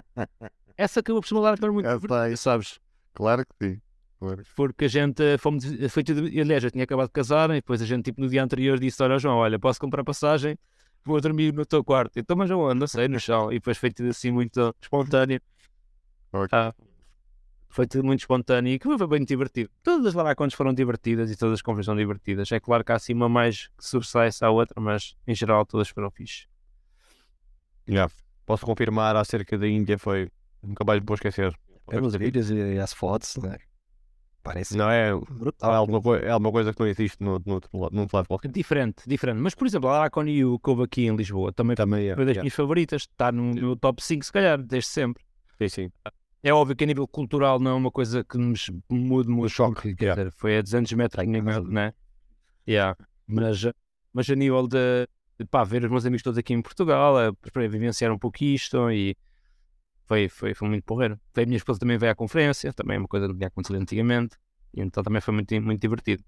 Essa acabou por ser uma Laracon muito divertida, sabes? Claro que sim. Claro. porque a gente fomos, foi tudo, aliás, eu tinha acabado de casar, e depois a gente, tipo, no dia anterior disse: Olha, João, olha, posso comprar passagem, vou dormir no teu quarto. Então, mas aonde? Não sei, no chão. E depois foi tudo assim muito espontâneo. Ok. Ah, foi tudo muito espontâneo e que foi bem divertido. Todas as Laracones foram divertidas e todas as conversas são divertidas. É claro que há assim uma mais que sobressai-se à outra, mas em geral todas foram fixe. Já. Posso confirmar acerca da Índia, foi. Nunca mais me vou esquecer. Pelos vídeos e as fotos, né? Parece Não é, é, brutal. alguma, coi- é alguma coisa que não existe no, no, outro lado- no outro lado qualquer. Diferente, diferente. Mas, por exemplo, a Laracone U que houve aqui em Lisboa também Também é. foi das minhas favoritas. Está no meu top 5, se calhar, desde sempre. Sim, sim. É óbvio que a nível cultural não é uma coisa que nos mude muito. choque, quer yeah. dizer, foi a 200 metros, razão. né? Yeah. Mas, mas a nível de, de pá, ver os meus amigos todos aqui em Portugal, a, para vivenciar um pouco isto e foi, foi, foi muito porreiro. Foi, a minha esposa também veio à conferência, também é uma coisa que não tinha acontecido antigamente, e então também foi muito, muito divertido.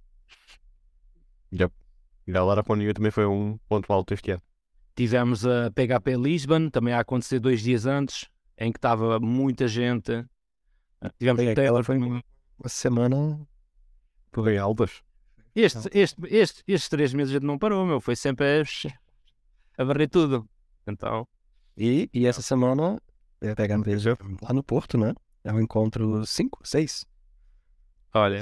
E a Lara New também foi um ponto alto este ano. Tivemos a PHP Lisbon, também a acontecer dois dias antes, em que estava muita gente. Tivemos Bem, o aquela Taylor. foi uma semana. Foi altas. Este, este, este, estes três meses a gente não parou, meu. Foi sempre a, a varrer tudo. Então, E, e essa semana eu pegar lá no Porto, né? É o encontro 5, 6. olha,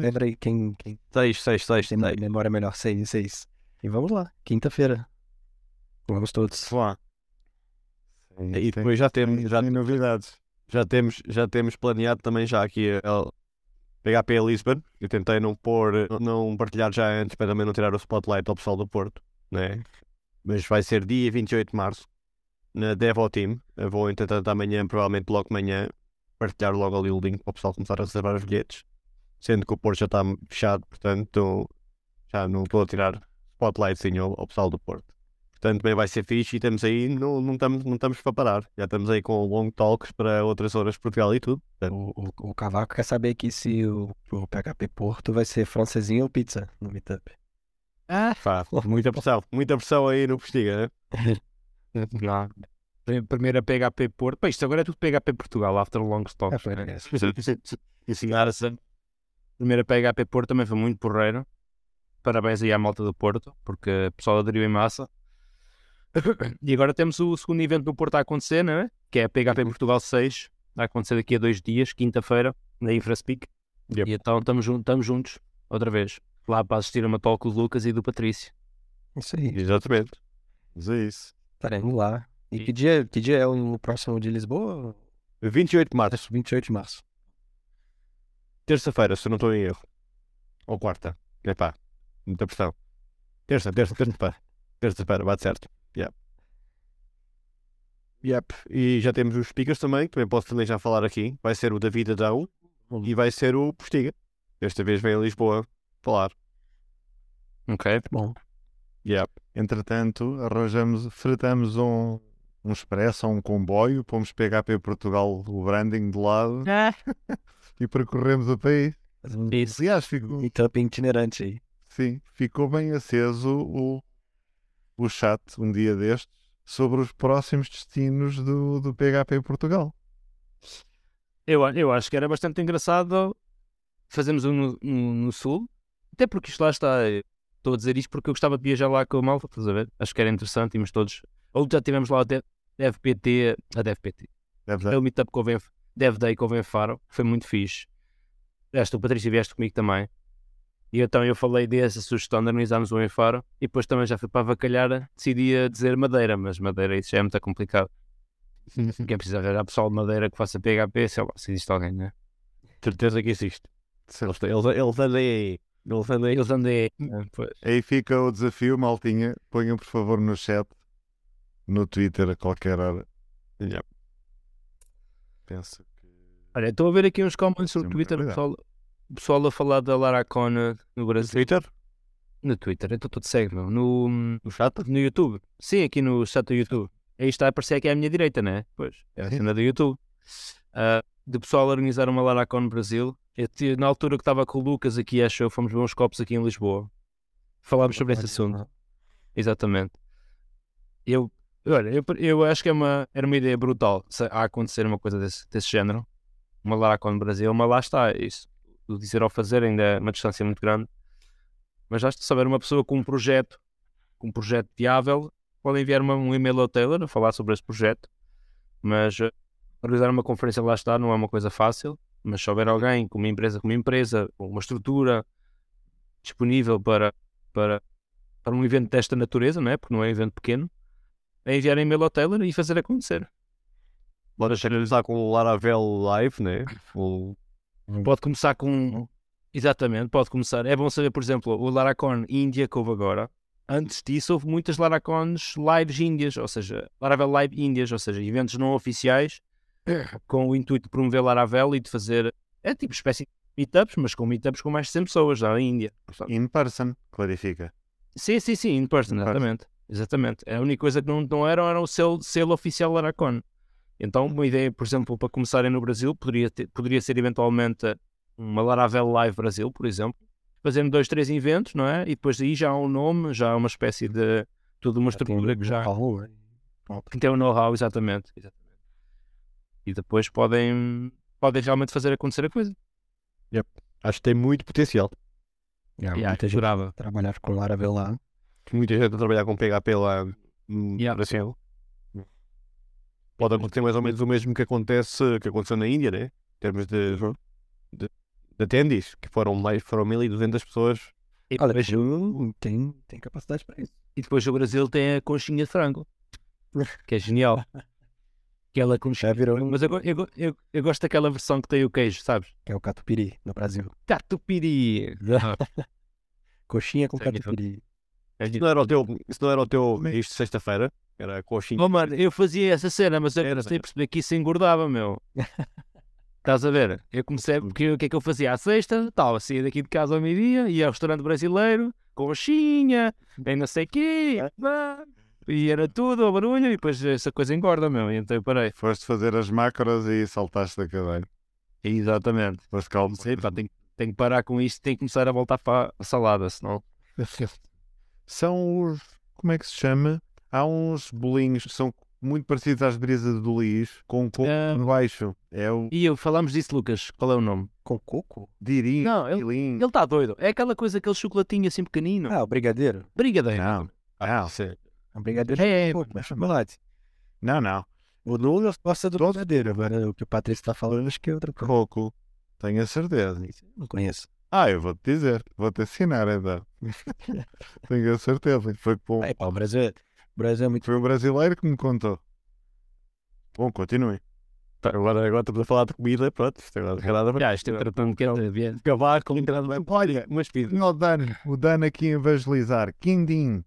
Lembra aí quem, quem Seis, seis, seis, tem seis. memória melhor? 6, 6. E vamos lá, quinta-feira. Vamos todos. Lá. E depois já temos, já, tem novidades. já temos, já temos planeado também já aqui a PHP Lisbon. Eu tentei não pôr, não partilhar já antes para também não tirar o spotlight ao pessoal do Porto, né? Mas vai ser dia 28 de março na Devo Team. Eu vou entretanto amanhã, provavelmente logo de manhã, partilhar logo ali o link para o pessoal começar a reservar os bilhetes. Sendo que o Porto já está fechado, portanto já não estou a tirar spotlightzinho ao, ao pessoal do Porto. Portanto, também vai ser fixe e estamos aí, não, não, estamos, não estamos para parar. Já estamos aí com long talks para outras horas de Portugal e tudo. Portanto, O, o, o Cavaco quer saber aqui se o, o PHP Porto vai ser francesinho ou pizza no Meetup. pá, muita pressão, muita pressão aí no Postiga, né? não. Pri- Primeira PHP Porto. Pá, isto agora é tudo PHP Portugal, after long stop. É, foi, é. Ensinar-se. Primeira PHP Porto também foi muito porreiro. Parabéns aí à malta do Porto, porque o pessoal aderiu em massa. E agora temos o segundo evento no Porto a acontecer, não é? Que é a PHP Portugal 6. Vai acontecer daqui a dois dias, quinta-feira, na Infraspeak. Yep. E então estamos jun- estamos juntos, outra vez. Lá para assistir a uma talk do Lucas e do Patrício. Isso aí, Exatamente. Mas é isso. estaremos lá. E E- que dia, que dia é o próximo de Lisboa? 28 de março, 28 de março. terça-feira, se eu não estou em erro. Ou quarta. Epá, muita pressão. Terça, terça, terça-feira. Terça-feira, bate certo. Yep. Yep. E já temos os speakers também, que também posso também já falar aqui. Vai ser o David Adão e vai ser o Postiga. Desta vez vem a Lisboa falar. Ok? Bom, Yep. Entretanto, arranjamos, fretamos um, um expresso ou um comboio, pomos PHP Portugal, o branding de lado e percorremos o país. Isso. Aliás, ficou, Meetup itinerante aí. sim, ficou bem aceso o, o chat um dia destes sobre os próximos destinos do, do PHP Portugal. Eu, a- eu acho que era bastante engraçado fazermos um no, no- no Sul, até porque isto lá está. Estou a dizer isto porque eu gostava de viajar lá com a malta, estás a ver? Acho que era interessante, íamos todos. Ou já tivemos lá o Dev- DevPT, a DevPT, Deve é o meetup que houve em Dev Day em Faro, foi muito fixe. Vieste, o Patrícia vieste comigo também. E então eu falei dessa sugestão de organizarmos um em Faro e depois também já fui para a Vacalhara, decidi a dizer Madeira, mas Madeira isso já é muito complicado. Quem precisa arranjar pessoal de Madeira que faça PHP, sei lá, se existe alguém, né? Certeza que existe. Eles, eles, eles andam aí. Eles andam aí. Eles andem. Pois. Aí fica o desafio, maltinha. Ponham por favor no chat, no Twitter, a qualquer hora. Yep. Penso que. Olha, estou a ver aqui uns comments no Twitter, o pessoal, o pessoal a falar da Laracona no Brasil. Twitter? No Twitter, eu estou todo cego, meu. No, No chat? no YouTube. Sim, aqui no chat do YouTube. Aí está a aparecer aqui à minha direita, né? Pois, é a cena do YouTube. Ah, de pessoal a organizar uma Laracon no Brasil. Eu na altura que estava com o Lucas aqui, acho eu, fomos ver uns copos aqui em Lisboa. Falámos sobre esse assunto. Exatamente. Eu, olha, eu, eu acho que é uma, era uma ideia brutal a acontecer uma coisa desse, desse género. Uma Laracon no Brasil, mas lá está. Isso, o dizer ao fazer ainda é uma distância muito grande. Mas acho que se houver uma pessoa com um projeto, com um projeto viável, pode enviar um e-mail ao Taylor a falar sobre esse projeto. Mas eh, organizar uma conferência lá está não é uma coisa fácil. Mas se houver alguém com uma empresa, com uma empresa, com uma estrutura disponível para, para, para um evento desta natureza, não é? Porque não é um evento pequeno, é enviar e-mail ao Taylor e fazer acontecer. Bora finalizar com o Laravel Live, né? O... Pode começar com. Exatamente, pode começar. É bom saber, por exemplo, o Laracon Índia que houve agora. Antes disso, houve muitas Laracons lives índias, ou seja, Laravel Live índias, ou seja, eventos não oficiais com o intuito de promover Laravel e de fazer. É tipo espécie de meetups, mas com meetups com mais de 100 pessoas na Índia. Portanto, In person, clarifica. Sim, sim, sim, in person, In person. exatamente. Exatamente. A única coisa que não, não eram era o selo, selo oficial Laracon. Então, uma ideia, por exemplo, para começarem no Brasil, poderia, ter- poderia ser eventualmente uma Laravel Live Brasil, por exemplo, fazendo dois, três eventos, não é? E depois aí já há um nome, já há uma espécie de toda uma estrutura que já? Pronto. que tem o know-how, exatamente. exatamente. E depois podem, podem realmente fazer acontecer a coisa. Acho que tem muito potencial. Yeah, Yeah, muita gente trabalhar com Laravel lá. Muita gente a trabalhar com PHP lá no Yeah. Brasil. Pode acontecer mais ou menos o mesmo que acontece que aconteceu na Índia, né? Em termos de, de, de attendees, que foram mais foram 1200 pessoas. E Olha, depois, eu tem, tem capacidade para isso. e depois o Brasil tem a conchinha de frango, que é genial. Aquela conchinha. Já virou, Mas eu, eu, eu, eu gosto daquela versão que tem o queijo, sabes? que é o catupiry no Brasil. Catupiry. Coxinha com Sim, catupiry. Isso não era o teu, isso não era o teu isto de sexta-feira? Era a coxinha. Oh, mano, eu fazia essa cena, mas eu comecei a perceber que isso engordava, meu. Estás a ver? Eu comecei, porque o que é que eu fazia à sexta? Tal, saía daqui de casa ao meio-dia, ia ao restaurante brasileiro, conchinha, bem não sei quê, pá, e era tudo ao barulho, e depois essa coisa engorda, meu, e então eu parei. Foste fazer as macros e saltaste da cadeira. Exatamente. Foste calmo. Sei, pá, tenho, tenho que parar com isto, tenho que começar a voltar para a salada, senão... São os. Como é que se chama? Há uns bolinhos que são muito parecidos às brisas do Luís, com coco Ah. por baixo. É o E eu, falámos disso, Lucas, qual é o nome? Com coco? dirim. Não, ele- está doido, é aquela coisa, aquele chocolatinho assim pequenino, Ah, o brigadeiro. brigadeiro. Não, não, O brigadeiro É, é, coco, é chocolate. não, não. O Nuno gosta do brigadeiro. Agora, o que o Patrício está falando, acho que é outra coisa. Coco. Tenho a certeza. Não conheço. Ah, eu vou-te dizer. Vou-te ensinar, então. Tenho a certeza. Foi, com... É, pá, o Brasil, Brasil é muito... Foi um brasileiro que me contou. Bom, continue. Tá, Agora, agora estamos a falar de comida, pronto. Isto agora não tem nada a ver. Já, isto é tratando que é bien. Cavaco, não tem nada a ver. Olha, mas pizza. O Dan, o Dan aqui a evangelizar. Quindim.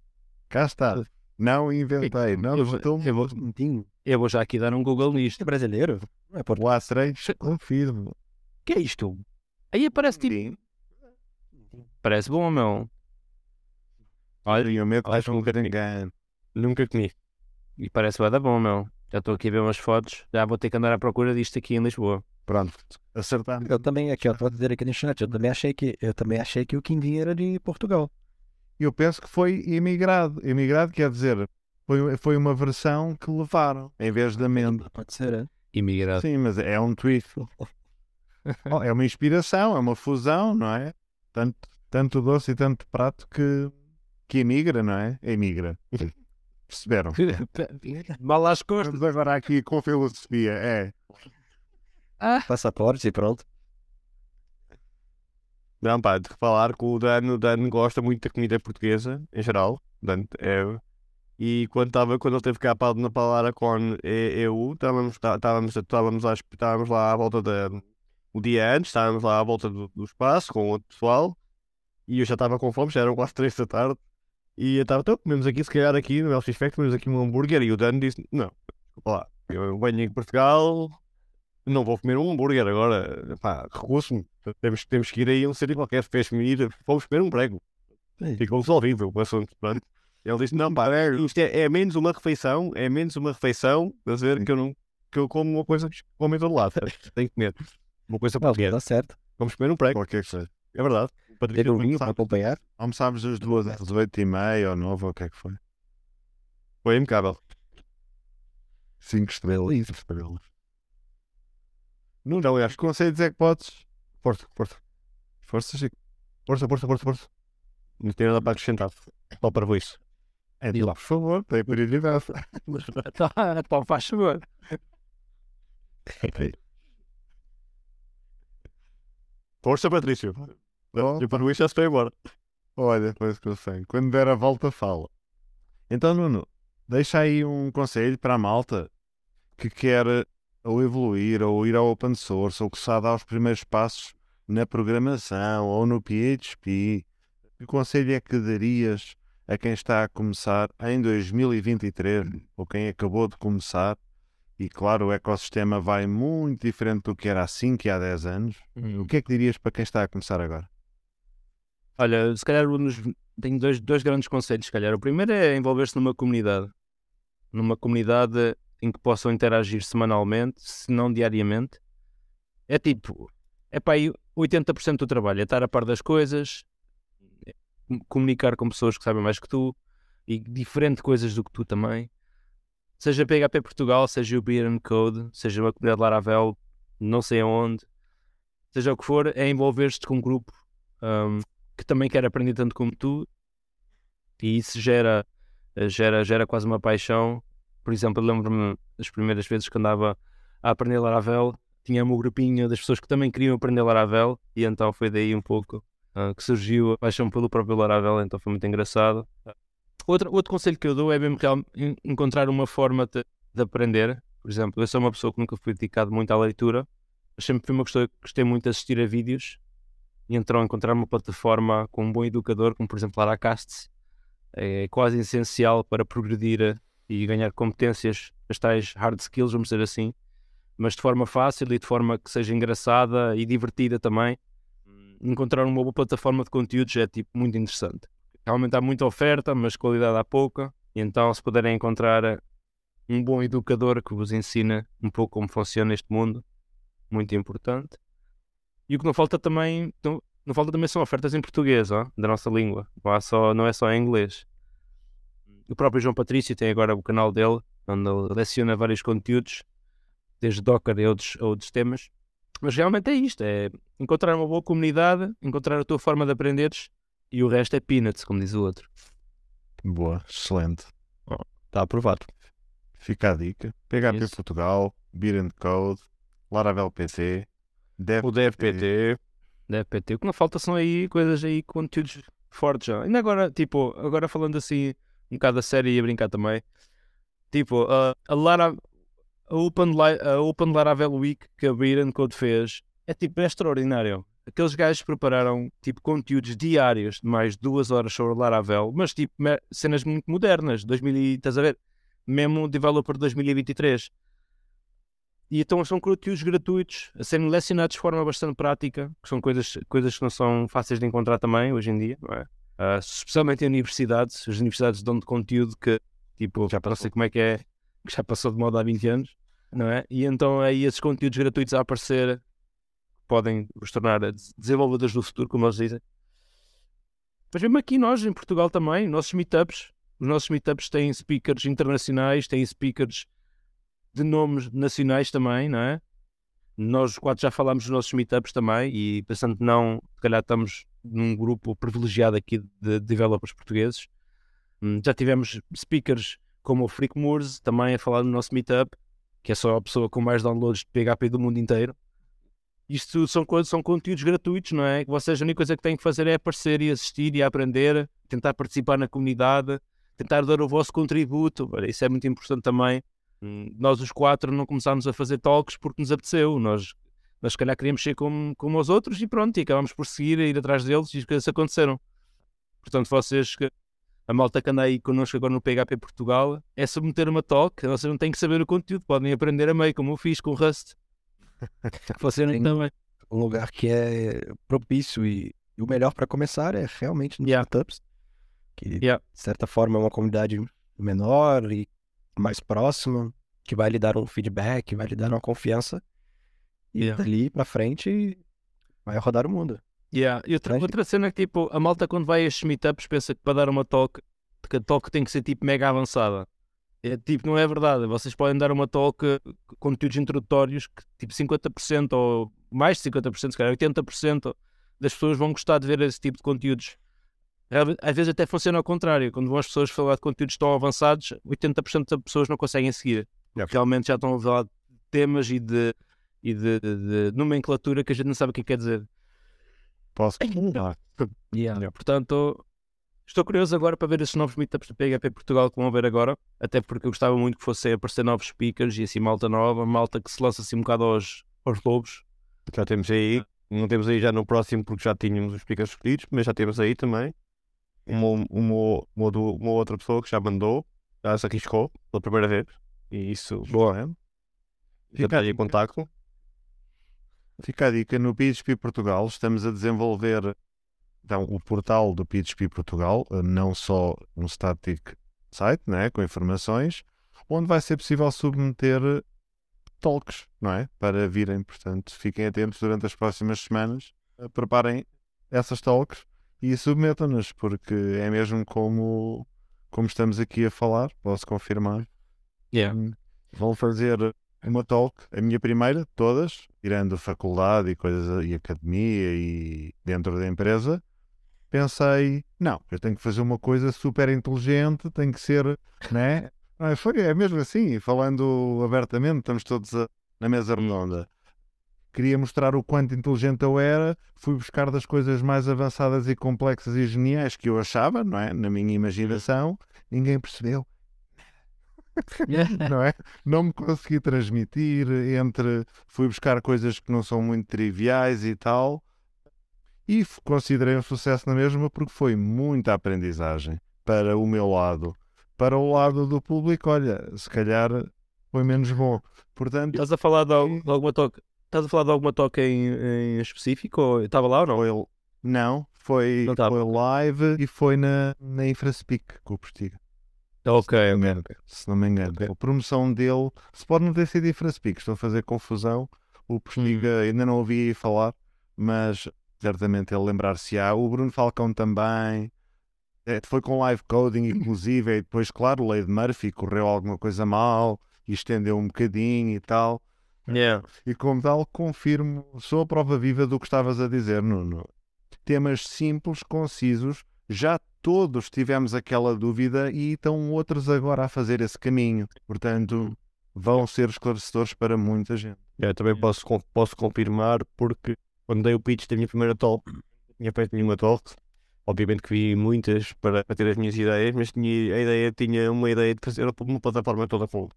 Cá está. Não inventei. Não Eu vou- estou. eu vou-. Eu vou já aqui dar um Google nisto. É brasileiro? Não é português. Lá serei. Confirmo. que é isto? Aí aparece tipo. Parece bom, meu. Olha, eu meto acho um um bocadinho. Nunca comi. E parece bem da bom, meu. Já estou aqui a ver umas fotos. Já vou ter que andar à procura disto aqui em Lisboa. Pronto. Acertamos. Eu também, aqui, ó, estou a dizer aqui no chat, eu também achei que, eu também achei que o quindim era de Portugal. Eu penso que foi imigrado. Imigrado quer dizer, foi, foi uma versão que levaram, em vez de amêndoa. Pode ser, é? Imigrado. Sim, mas é um twist. Oh, é uma inspiração, é uma fusão, não é? Tanto, tanto doce e tanto prato que, que emigra, não é? Emigra. Perceberam? Mal às costas. Estamos agora aqui com filosofia, é. Passaporte e pronto. Não, pá, de falar que o Dan, o Dan gosta muito da comida portuguesa, em geral. Dan, é, e quando, tava, quando ele teve cá para na palavra com E- EU, estávamos, tá- estávamos, estávamos, lá, estávamos lá à volta da. O dia antes, estávamos lá à volta do, do espaço com outro pessoal. E eu já estava com fome, já eram quase 3 da tarde. E eu estava, então, comemos aqui, se calhar aqui no LX Factory, comemos aqui um hambúrguer. E o Dan disse: Não, lá, eu venho em Portugal, não vou comer um hambúrguer agora, pá, recuso-me. Temos, temos que ir aí a um sítio qualquer, fez-me ir, vamos comer um prego. Ficou resolvido o assunto, pronto. Ele disse, não pá, isto é, é menos uma refeição, é menos uma refeição, a ver, que eu não, que eu como uma coisa que como em todo lado, tenho que comer. Uma coisa portuguesa. está certo. Vamos comer um prego, Qualquer que seja. É verdade. Ter Patrícia, um vinho para acompanhar. Almoçámos as duas às oito e meia ou nove, ou o que é que foi? Foi impecável. Cinco estrelas. Cinco estrelas. Não, Os conselhos é que podes. Força, força, Força, Chico. força, força, força, força. Não tem nada para acrescentar. Só para isso. É de lá, por favor, tem prioridade. Então faz favor. Força, Patrício. Oh, E para isso já se foi embora. Olha, pois que eu sei. Quando der a volta, fala. Então, Nuno, deixa aí um conselho para a malta que quer ou evoluir, ou ir ao open source, ou que a dar os primeiros passos na programação ou no PHP. Que conselho é que darias a quem está a começar em 2023, ou quem acabou de começar? E claro, o ecossistema vai muito diferente do que era há 5 e há 10 anos. O que é que dirias para quem está a começar agora? Olha, se calhar um dos- tenho dois, dois grandes conselhos, se calhar. O primeiro é envolver-se numa comunidade. Numa comunidade em que possam interagir semanalmente, se não diariamente. É tipo, é para aí 80% do trabalho, é estar a par das coisas, é comunicar com pessoas que sabem mais que tu e diferentes coisas do que tu também. Seja PHP Portugal, seja o Beer and Code, seja uma comunidade Laravel, não sei aonde, seja o que for, é envolver-te com um grupo um, que também quer aprender tanto como tu e isso gera, gera, gera quase uma paixão. Por exemplo, lembro-me das primeiras vezes que andava a aprender Laravel, tinha um grupinho das pessoas que também queriam aprender Laravel e então foi daí um pouco uh, que surgiu a paixão pelo próprio Laravel, então foi muito engraçado. Outro, outro conselho que eu dou é mesmo real, encontrar uma forma de, de, aprender. Por exemplo, eu sou uma pessoa que nunca fui dedicado muito à leitura, sempre fui uma pessoa que gostei muito de assistir a vídeos e então encontrar uma plataforma com um bom educador, como por exemplo Laracasts, é quase essencial para progredir e ganhar competências, as tais hard skills, vamos dizer assim, mas de forma fácil e de forma que seja engraçada e divertida também. Encontrar uma boa plataforma de conteúdos é tipo muito interessante. Realmente há muita oferta, mas qualidade há pouca. E então, se puderem encontrar eh, um bom educador que vos ensina um pouco como funciona este mundo, muito importante. E o que não falta também, não, não falta também são ofertas em português, ó, da nossa língua. Não, só, não é só em inglês. O próprio João Patrício tem agora o canal dele, onde ele leciona vários conteúdos, desde Docker e outros, outros temas. Mas realmente é isto: é encontrar uma boa comunidade, encontrar a tua forma de aprenderes e o resto é peanuts, como diz o outro. Boa, excelente. Está aprovado. Fica a dica. PHP Isso. Portugal, Beer and Code, Laravel PT, O DFPT. DFPT. O que não falta são aí coisas aí, conteúdos fortes já. Ainda agora, tipo, agora falando assim, um bocado a sério e a brincar também. Tipo, a, a, Lara, a, Open, a Open Laravel Week que a Beer Code fez é tipo, é extraordinário. Aqueles gajos prepararam tipo conteúdos diários de mais duas horas sobre Laravel, mas tipo cenas muito modernas, 2000 e, estás a ver? Mesmo developer 2023. E então são conteúdos gratuitos, a serem lecionados de forma bastante prática, que são coisas, coisas que não são fáceis de encontrar também hoje em dia, não é? Ah, especialmente em universidades, as universidades dão de conteúdo que, tipo, já não sei como é que é, que já passou de moda há 20 anos, não é? E então aí esses conteúdos gratuitos a aparecer podem vos tornar des- desenvolvedores do futuro, como eles dizem. Mas mesmo aqui nós, em Portugal também, nossos meetups, os nossos meetups têm speakers internacionais, têm speakers de nomes nacionais também, não é? Nós quatro já falámos dos nossos meetups também e pensando que não, se calhar estamos num grupo privilegiado aqui de developers portugueses. Hum, Já tivemos speakers como o Frick Moores também a falar no nosso meetup, que é só a pessoa com mais downloads de PHP do mundo inteiro. Isto são, são conteúdos gratuitos, não é? Que vocês a única coisa que têm que fazer é aparecer e assistir e aprender, tentar participar na comunidade, tentar dar o vosso contributo. Isso é muito importante também. Nós os quatro não começámos a fazer talks porque nos apeteceu. Nós, nós se calhar queríamos ser como, como os outros e pronto, e acabámos por seguir, a ir atrás deles e as coisas aconteceram. Portanto, vocês a malta que anda aí connosco agora no PHP Portugal é submeter uma talk, vocês não têm que saber o conteúdo, podem aprender a meio, como eu fiz com o Rust. Sim. também. Um lugar que é propício e, e o melhor para começar é realmente nos Yeah. meetups, que Yeah. de certa forma é uma comunidade menor e mais próxima, que vai lhe dar um feedback, vai lhe dar uma confiança e Yeah. dali para frente vai rodar o mundo. Yeah. E outra, outra cena é que tipo, a malta quando vai a estes meetups pensa que para dar uma talk, que a talk tem que ser tipo mega avançada. É tipo, não é verdade. Vocês podem dar uma talk com conteúdos introdutórios que tipo 50% ou mais de 50%, se calhar 80% das pessoas vão gostar de ver esse tipo de conteúdos. Às- vezes até funciona ao contrário. Quando vão as pessoas falar de conteúdos tão avançados, 80% das pessoas não conseguem seguir. Yeah. Realmente já estão a falar de temas e de, e de, de- de nomenclatura que a gente não sabe o que quer dizer. Posso? Ah, Yeah. Portanto, estou curioso agora para ver esses novos meetups do PHP Portugal que vão haver agora, até porque eu gostava muito que fossem aparecer novos speakers e assim malta nova, malta que se lança assim um bocado aos, aos lobos. Já temos aí, não temos aí já no próximo porque já tínhamos os speakers escolhidos, mas já temos aí também uma, uma, uma, uma outra pessoa que já mandou, já se arriscou pela primeira vez. E isso, boa, é? Já Fica está aí em contacto. Fica a dica, no PHP Portugal estamos a desenvolver então, o portal do PHP Portugal, eh, não só um static site né, com informações, onde vai ser possível submeter talks, não é? Para virem, portanto, fiquem atentos durante as próximas semanas, eh, preparem essas talks e submetam-nas, porque é mesmo como, como estamos aqui a falar, posso confirmar. Yeah. Hum, Vou fazer uma talk, a minha primeira, todas, tirando faculdade e coisas, e academia e dentro da empresa. Pensei, não, eu tenho que fazer uma coisa super inteligente, tem que ser, né? Ah, Foi, é mesmo assim, falando abertamente, estamos todos a- na mesa redonda. Queria mostrar o quanto inteligente eu era, fui buscar das coisas mais avançadas e complexas e geniais que eu achava, não é? Na minha imaginação, ninguém percebeu não é? Não me consegui transmitir entre fui buscar coisas que não são muito triviais e tal. E considerei um sucesso na mesma porque foi muita aprendizagem para o meu lado. Para o lado do público, olha, se calhar foi menos bom. Portanto, Estás a falar de, al- de alguma toque? Estás a falar de alguma toque em, em específico? Ou estava lá ou não? foi, não, foi, Não foi live e foi na, na Infraspeak com o Postiga. Ok, se não me engano. Se não me engano. A promoção dele, se pode não ter sido Infraspeak, estou a fazer confusão. O Postiga ainda não ouvi falar, mas certamente ele lembrar-se-á. O Bruno Falcão também. É, foi com live coding, inclusive, e depois, claro, o Lady Murphy correu alguma coisa mal e estendeu um bocadinho e tal. Yeah. E como tal, confirmo, sou a prova viva do que estavas a dizer, Nuno. Temas simples, concisos, já todos tivemos aquela dúvida e estão outros agora a fazer esse caminho. Portanto, vão ser esclarecedores para muita gente. Eu também posso, posso confirmar porque quando dei o pitch da minha primeira talk, não tinha feito nenhuma talk. Obviamente que vi muitas para, para ter as minhas ideias, mas tinha, a ideia tinha uma ideia de fazer uma plataforma toda full.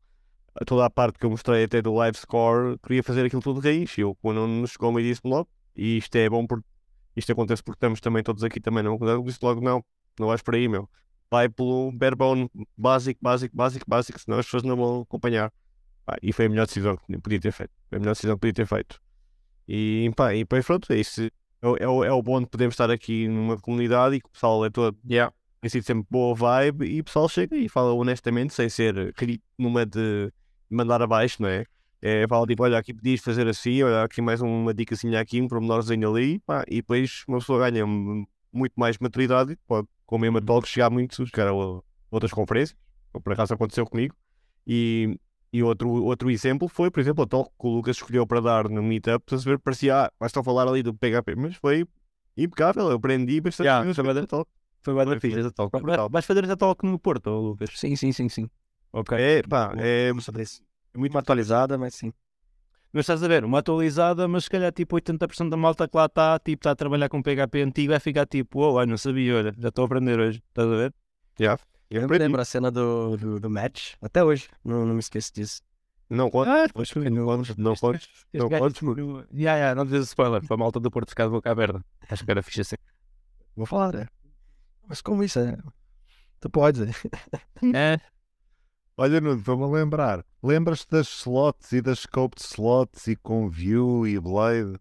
Toda a parte que eu mostrei até do live score, queria fazer aquilo tudo de raiz. Eu, quando nos chegou, me disse logo, e isto é bom porque isto acontece porque estamos também todos aqui também não eu disse logo, não, não vais por aí, meu. Vai pelo bare bone básico, básico, básico, básico, senão as pessoas não vão acompanhar. Pá, e foi a melhor decisão que podia ter feito. Foi a melhor decisão que podia ter feito. E, pá, e depois pronto, é isso. É, o- é, o- é o bom de podermos estar aqui numa comunidade e que o pessoal é todo. Yeah. Tem sido sempre boa vibe e o pessoal chega e fala honestamente, sem ser numa de mandar abaixo, não é? É, fala tipo, olha, aqui podias fazer assim, olha, aqui mais uma dicasinha aqui, um pormenorzinho ali, pá, e depois uma pessoa ganha muito mais maturidade e pode, com a mesma talk, chegar muito, chegar a o- outras conferências, como por acaso aconteceu comigo. E, e outro, outro exemplo foi, por exemplo, a talk que o Lucas escolheu para dar no Meetup, estás a ver, parecia, ah, vais só falar ali do PHP, mas foi impecável, eu aprendi bastante Yeah, foi bem- a talk. Foi bem Foi. Foi. Vais fazer essa talk no Porto, ô, Lucas? Sim, sim, sim, sim. Ok. É, pá, é, Muito uma atualizada, mas sim. Mas estás a ver, uma atualizada, mas se calhar tipo 80% da malta que lá está, tipo, está a trabalhar com PHP antigo, vai ficar tipo, oh, não sabia, olha, já estou a aprender hoje, estás a ver? Eu me lembro a cena do, do, do match, até hoje. Não, não me esqueço disso. não conta, Ah, pois, não não Este não gajo contes, descobriu- Ya, ya, não dizes spoiler, para a malta do Porto ficar de boca aberta. Acho que era fixe assim. Vou falar, né? Mas como isso é? Tu podes, né? É, Olha, Nuno, estou-me a lembrar. Lembras-te das slots e das scoped slots e com view e blade?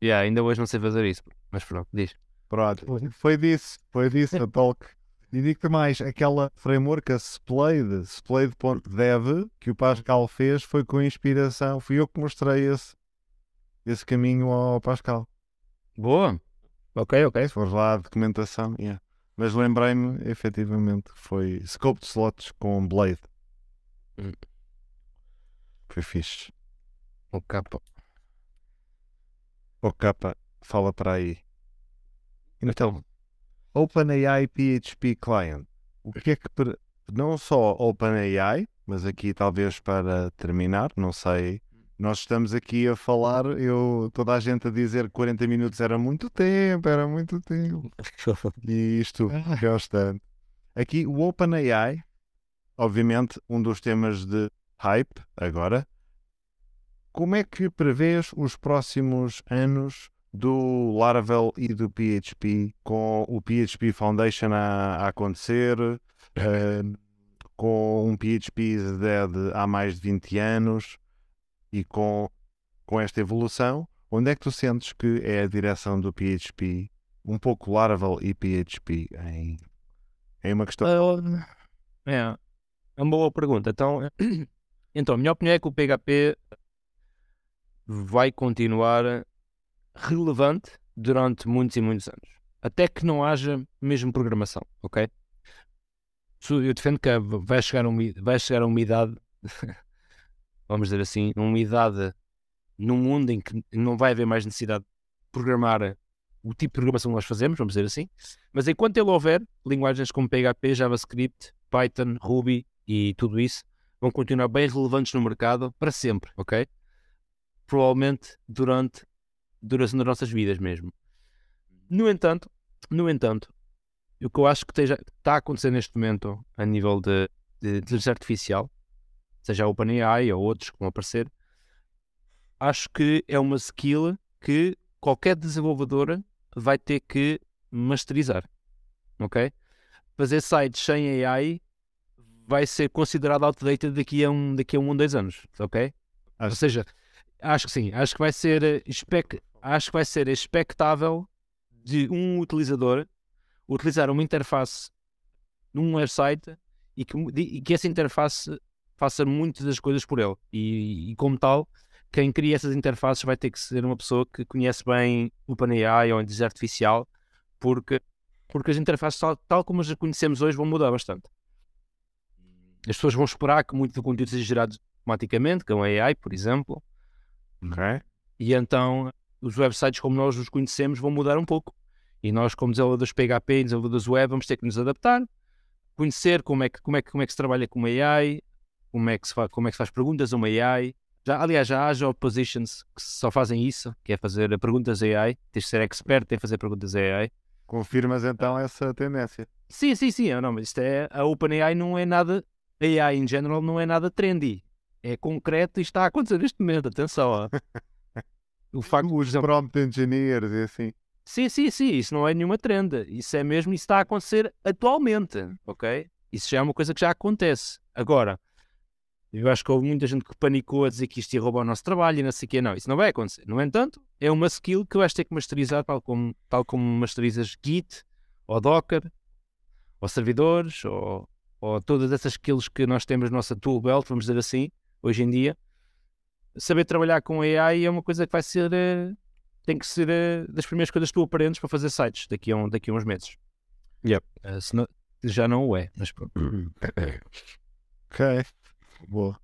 ya, ainda hoje não sei fazer isso, mas pronto, diz. Pronto, foi disso, foi disso a talk. E digo-te mais, aquela framework, a Splade, Splade.dev, que o Pascal fez, foi com inspiração. Fui eu que mostrei esse, esse caminho ao Pascal. Boa. Ok, ok. Se fores lá a documentação, yeah. Mas lembrei-me, efetivamente, que foi Scoped Slots com Blade. Hum. Foi fixe. O capa. O capa, fala para aí. Então, OpenAI PHP Client. O que é que. per- Não só OpenAI, mas aqui talvez para terminar, não sei. Nós estamos aqui a falar, eu, toda a gente a dizer que 40 minutos era muito tempo, era muito tempo. E isto, bastante. Aqui o OpenAI, obviamente, um dos temas de hype agora. Como é que prevês os próximos anos do Laravel e do PHP, com o PHP Foundation a, a acontecer, eh, com um PHP Dead há mais de 20 anos e com, com esta evolução, onde é que tu sentes que é a direção do PHP, um pouco Laravel e PHP em, em uma questão? É. é uma boa pergunta. Então, então, a minha opinião é que o PHP vai continuar relevante durante muitos e muitos anos. Até que não haja mesmo programação, ok? Eu defendo que vai chegar uma, vai chegar a uma idade, vamos dizer assim, uma idade num mundo em que não vai haver mais necessidade de programar o tipo de programação que nós fazemos, vamos dizer assim. Mas enquanto ele houver, linguagens como PHP, JavaScript, Python, Ruby e tudo isso vão continuar bem relevantes no mercado para sempre, ok? Provavelmente durante a duração das nossas vidas mesmo. No entanto, no entanto, o que eu acho que esteja- está a acontecer neste momento a nível de, de inteligência artificial, seja a OpenAI ou outros que vão aparecer, acho que é uma skill que qualquer desenvolvedora vai ter que masterizar, ok? Fazer sites sem AI vai ser considerado outdated daqui a um, daqui a um ou dois anos, ok? Ou Acho- seja, acho que sim, acho que vai ser eh, expec- acho que vai ser expectável de um utilizador utilizar uma interface num website e que, e que essa interface faça muitas das coisas por ele. E, e como tal quem cria essas interfaces vai ter que ser uma pessoa que conhece bem o OpenAI ou a inteligência artificial porque, porque as interfaces tal, tal como as conhecemos hoje vão mudar bastante as pessoas vão esperar que muito do conteúdo seja gerado automaticamente com a AI, por exemplo Ok? e então os websites como nós os conhecemos vão mudar um pouco. E nós, como desenvolvedores PHP e desenvolvedores web, vamos ter que nos adaptar, conhecer como é que, como é que, como é que se trabalha com uma AI, como é que se, fa, como é que se faz perguntas a uma AI. Já, aliás, já há job positions que só fazem isso, que é fazer perguntas a AI. Tens de ser expert em fazer perguntas a AI. Confirmas então essa tendência. Sim, sim, sim. Não, mas isto é, a OpenAI não é nada, AI em general não é nada trendy. É concreto e está a acontecer neste momento. Atenção. O facto, Os exemplo, prompt engineers e assim. Sim, sim, sim, isso não é nenhuma trend. Isso é mesmo, isso está a acontecer atualmente, ok? Isso já é uma coisa que já acontece. Agora, eu acho que houve muita gente que panicou a dizer que isto ia roubar o nosso trabalho e não sei o quê. Não, isso não vai acontecer. No entanto, é uma skill que vais ter que masterizar, tal como, tal como masterizas Git, ou Docker, ou servidores, ou, ou todas essas skills que nós temos na nossa tool belt, vamos dizer assim, hoje em dia. Saber trabalhar com AI é uma coisa que vai ser... eh, tem que ser eh, das primeiras coisas que tu aprendes para fazer sites daqui a, um, daqui a uns meses. Yep. Senão- já não o é, mas pronto. Ok. Boa.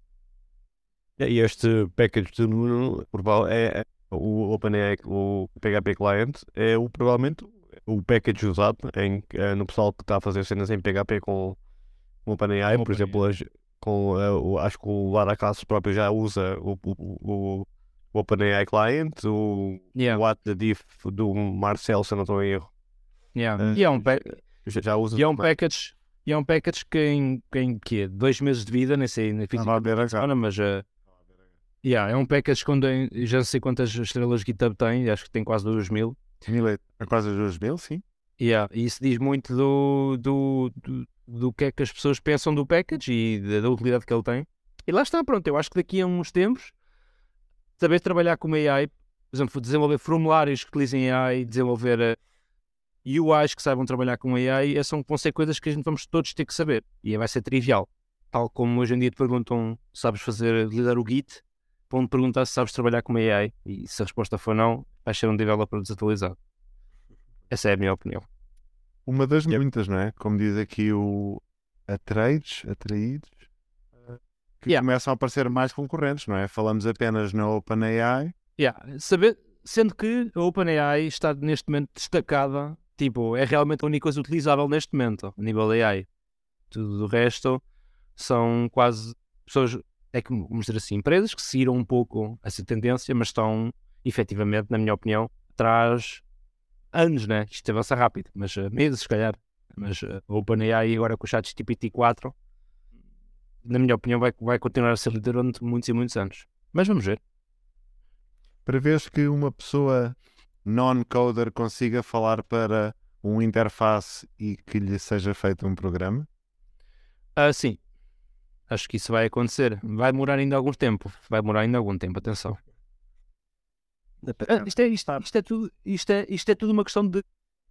E este package de Nuno, é, é o OpenAI, o PHP Client, é o, provavelmente o package usado em, no pessoal que está a fazer cenas em PHP com o OpenAI, por exemplo, as- com, o- acho que o Lara Classes próprio já usa o, o, o, o OpenAI Client, o Yeah, What the Diff do Marcel, se não estou em erro, yeah. Eh, E é um, pa- já, já usa e é um package, e é um package que em, que em quê? dois meses de vida, nem sei, nem fiz Estava a ver a cá. semana, mas eh, yeah, é um package tem- já não sei quantas estrelas GitHub tem, acho que tem quase 2 mil. Mil É quase as duas mil, sim. Yeah, e isso diz muito do, do, do, do que é que as pessoas pensam do package e da, da utilidade que ele tem. E lá está, pronto. Eu acho que daqui a uns tempos, saber trabalhar com AI, por exemplo, desenvolver formulários que utilizem AI, desenvolver UIs que saibam trabalhar com AI, são, vão ser coisas que a gente vamos todos ter que saber. E vai ser trivial. Tal como hoje em dia te perguntam, sabes fazer, lidar o Git, vão te perguntar se sabes trabalhar com AI. E se a resposta for não, vais ser um developer desatualizado. Essa é a minha opinião. Uma das Yep. muitas, não é? Como diz aqui o Atreides, Atraídos, que Yeah. começam a aparecer mais concorrentes, não é? Falamos apenas na OpenAI. Yeah, saber, sendo que a OpenAI está neste momento destacada, tipo, é realmente a única coisa utilizável neste momento, a nível AI. Tudo o resto são quase pessoas, é que, vamos dizer assim, empresas que seguiram um pouco essa tendência, mas estão, efetivamente, na minha opinião, atrás anos, né? Isto avança rápido, mas eh, meses, se calhar. Mas eh, a OpenAI agora com o chat GPT 4, na minha opinião, vai, vai continuar a ser líder durante muitos e muitos anos. Mas vamos ver. Para veres que uma pessoa non-coder consiga falar para um interface e que lhe seja feito um programa. Ah, sim. Acho que isso vai acontecer. Vai demorar ainda algum tempo. Vai demorar ainda algum tempo, atenção. Ah, isto, é, isto, isto é tudo, isto, é, isto é tudo uma questão de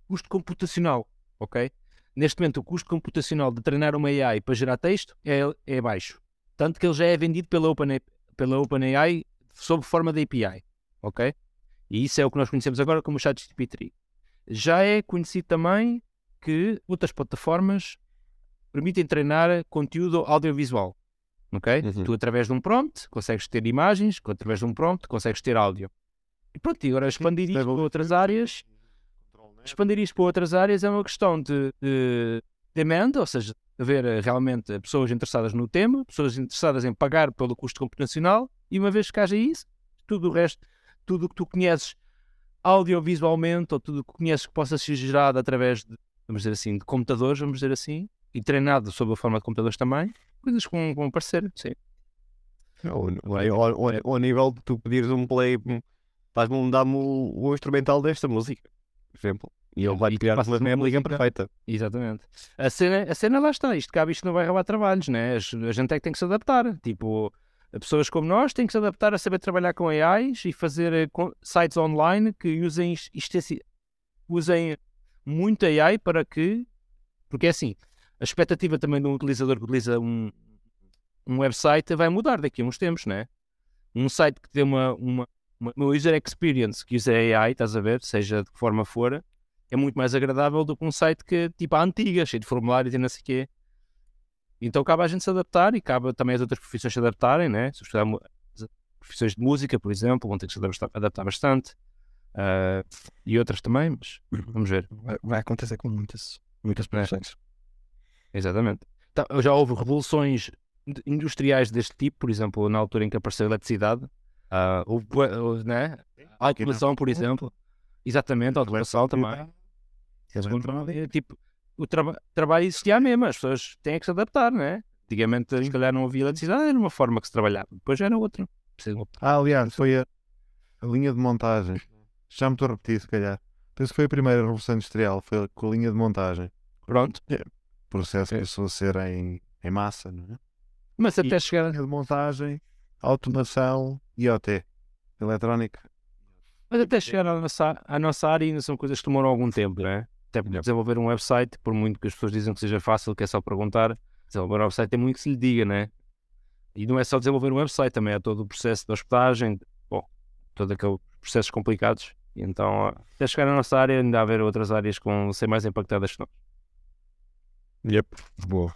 custo computacional, ok? neste momento o custo computacional de treinar uma AI para gerar texto é, é baixo. Tanto que ele já é vendido pela OpenAI pela OpenAI sob forma de API. Ok? E isso é o que nós conhecemos agora como o ChatGPT. Já é conhecido também que outras plataformas permitem treinar conteúdo audiovisual. Ok? Uhum. Tu, através de um prompt, consegues ter imagens, através de um prompt, consegues ter áudio. E pronto, e agora expandir isto para outras áreas, expandir isto para outras áreas é uma questão de, de demand, ou seja, haver eh, realmente pessoas interessadas no tema, pessoas interessadas em pagar pelo custo computacional, e uma vez que haja isso, tudo o resto, tudo o que tu conheces audiovisualmente, ou tudo o que conheces que possa ser gerado através de, vamos dizer assim, de computadores, vamos dizer assim, e treinado sob a forma de computadores também, coisas que vão, aparecer, sim. Ou, ou, ou, ou a nível de tu pedires um play, faz-me dá-me o, o instrumental desta música, por exemplo. E ele vai E tu criar uma música. perfeita. Exatamente. A cena, a cena lá está, isto cabe, isto não vai roubar trabalhos, né? A gente é que tem que se adaptar. Tipo, pessoas como nós têm que se adaptar a saber trabalhar com AIs e fazer eh, sites online que usem, é assim, usem muito AI para que. Porque é assim, a expectativa também de um utilizador que utiliza um, um website vai mudar daqui a uns tempos, né? Um site que tem uma, uma, uma user experience que usa AI, estás a ver, seja de que forma for, é muito mais agradável do que um site que tipo a antiga, cheio de formulários e não sei o quê. Então cabe a gente se adaptar e cabe também as outras profissões se adaptarem, né? Se profissões de música, por exemplo, vão ter que se adaptar, bastante. Ah, e outras também, mas vamos ver. Vai, acontecer com muitas, muitas profissões. Exatamente. Tá, já houve revoluções ind- industriais deste tipo, por exemplo, na altura em que apareceu a eletricidade. Houve, bué- houve, né? A automação, por exemplo. Exatamente, a automação também. É, tipo, o traba- trabalho existia mesmo, as pessoas têm que se adaptar, né? Antigamente, se calhar, não havia eletricidade, era uma forma que se trabalhava, depois era outra. Ah, aliás, foi a, a linha de montagem. Já me estou a repetir, se calhar. Penso que foi a primeira revolução industrial, foi com a linha de montagem. Pronto. O processo começou a ser em, em massa, não é? Mas até chegar, Linha de montagem, automação, IoT, eletrónica. mas até chegar à, nossa, à nossa área ainda são coisas que demoram algum tempo, né? Até porque desenvolver um website, por muito que as pessoas dizem que seja fácil, que é só perguntar, desenvolver um website tem muito que se lhe diga, né? E não é só desenvolver um website, também é todo o processo de hospedagem, bom, todos aqueles processos complicados. E então, até chegar à nossa área, ainda há haver outras áreas que vão ser mais impactadas que nós. Yep. Boa.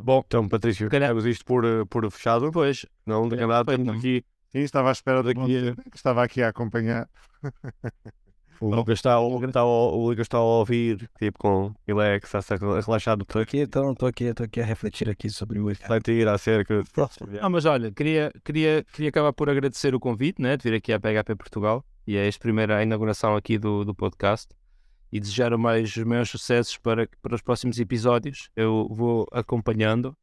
Bom, então, Patrício, calhar- temos isto por, eh, por fechado. Pois, Não tenho nada, temos aqui. Sim, estava à espera Daqui daqui. Estava aqui a acompanhar. O Lucas está, o, Lucas está, a- o Lucas está a ouvir, tipo, com. Ele é que está relaxado Tô aqui, então, tô aqui, tô aqui a refletir aqui sobre o refletir acerca. Ah, mas olha, queria, queria, queria acabar por agradecer o convite, né, de vir aqui à PHP Portugal e é esta primeira inauguração aqui do, do podcast e desejar o mais, os maiores sucessos para, para os próximos episódios. Eu vou acompanhando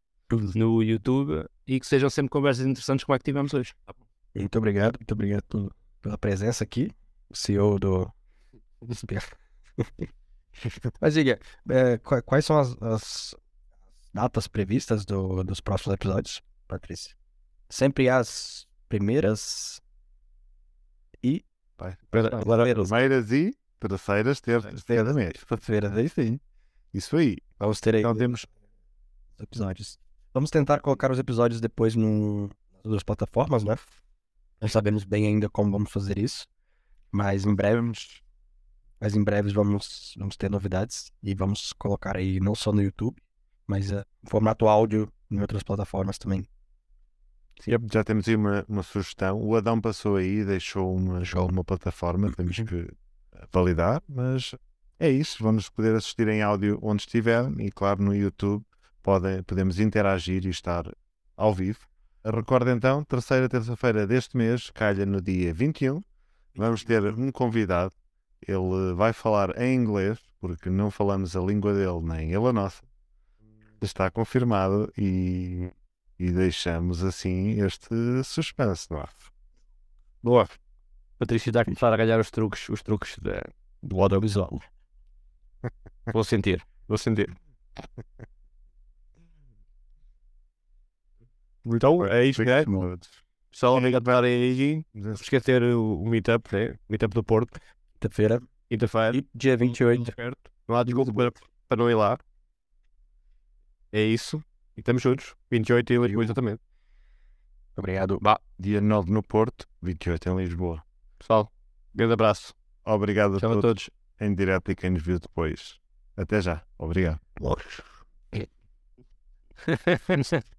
no YouTube e que sejam sempre conversas interessantes como é que tivemos hoje. Muito obrigado, muito obrigado por- pela presença aqui, CEO do. Mas diga, é, qua- quais são as, as datas previstas do- dos próximos episódios, Patrícia? Sempre as primeiras e Primeiras e terceiras, terças, cada mês. sexta-feiras, aí sim. Isso aí. Vamos ter aí Então temos os episódios. Vamos tentar colocar os episódios depois no, nas duas plataformas, né? Não sabemos bem ainda como vamos fazer isso, mas em breve, mas em breve vamos, vamos ter novidades e vamos colocar aí não só no YouTube, mas em formato áudio em outras plataformas também. Yep, já temos aí uma, uma sugestão. O Adão passou aí, deixou uma, uma plataforma, temos que validar, mas é isso. Vamos poder assistir em áudio onde estiverem e, claro, no YouTube podem, podemos interagir e estar ao vivo. Recordo então, terceira terça-feira deste mês, calha no dia 21, vamos ter um convidado. Ele vai falar em inglês, porque não falamos a língua dele nem ele a nossa. Está confirmado e e deixamos assim este suspense, não é? Boa. Patrício está a começar a ganhar os truques, os truques da- do audiovisual. Vou sentir, vou sentir. Então, é isso, né? Pessoal, obrigado por estarem aí. Não se esquecer o, o Meetup, né? Meetup do Porto. quinta-feira, Quinta-feira. dia 28. Certo. Não há desculpa para, para não ir lá. É isso. E estamos juntos. 28 em Lisboa, exatamente. Obrigado. Dia 9 no Porto, 28 em Lisboa. Pessoal, grande abraço. Obrigado a Tchau a todos todos. em direto e quem nos viu depois. Até já. Obrigado.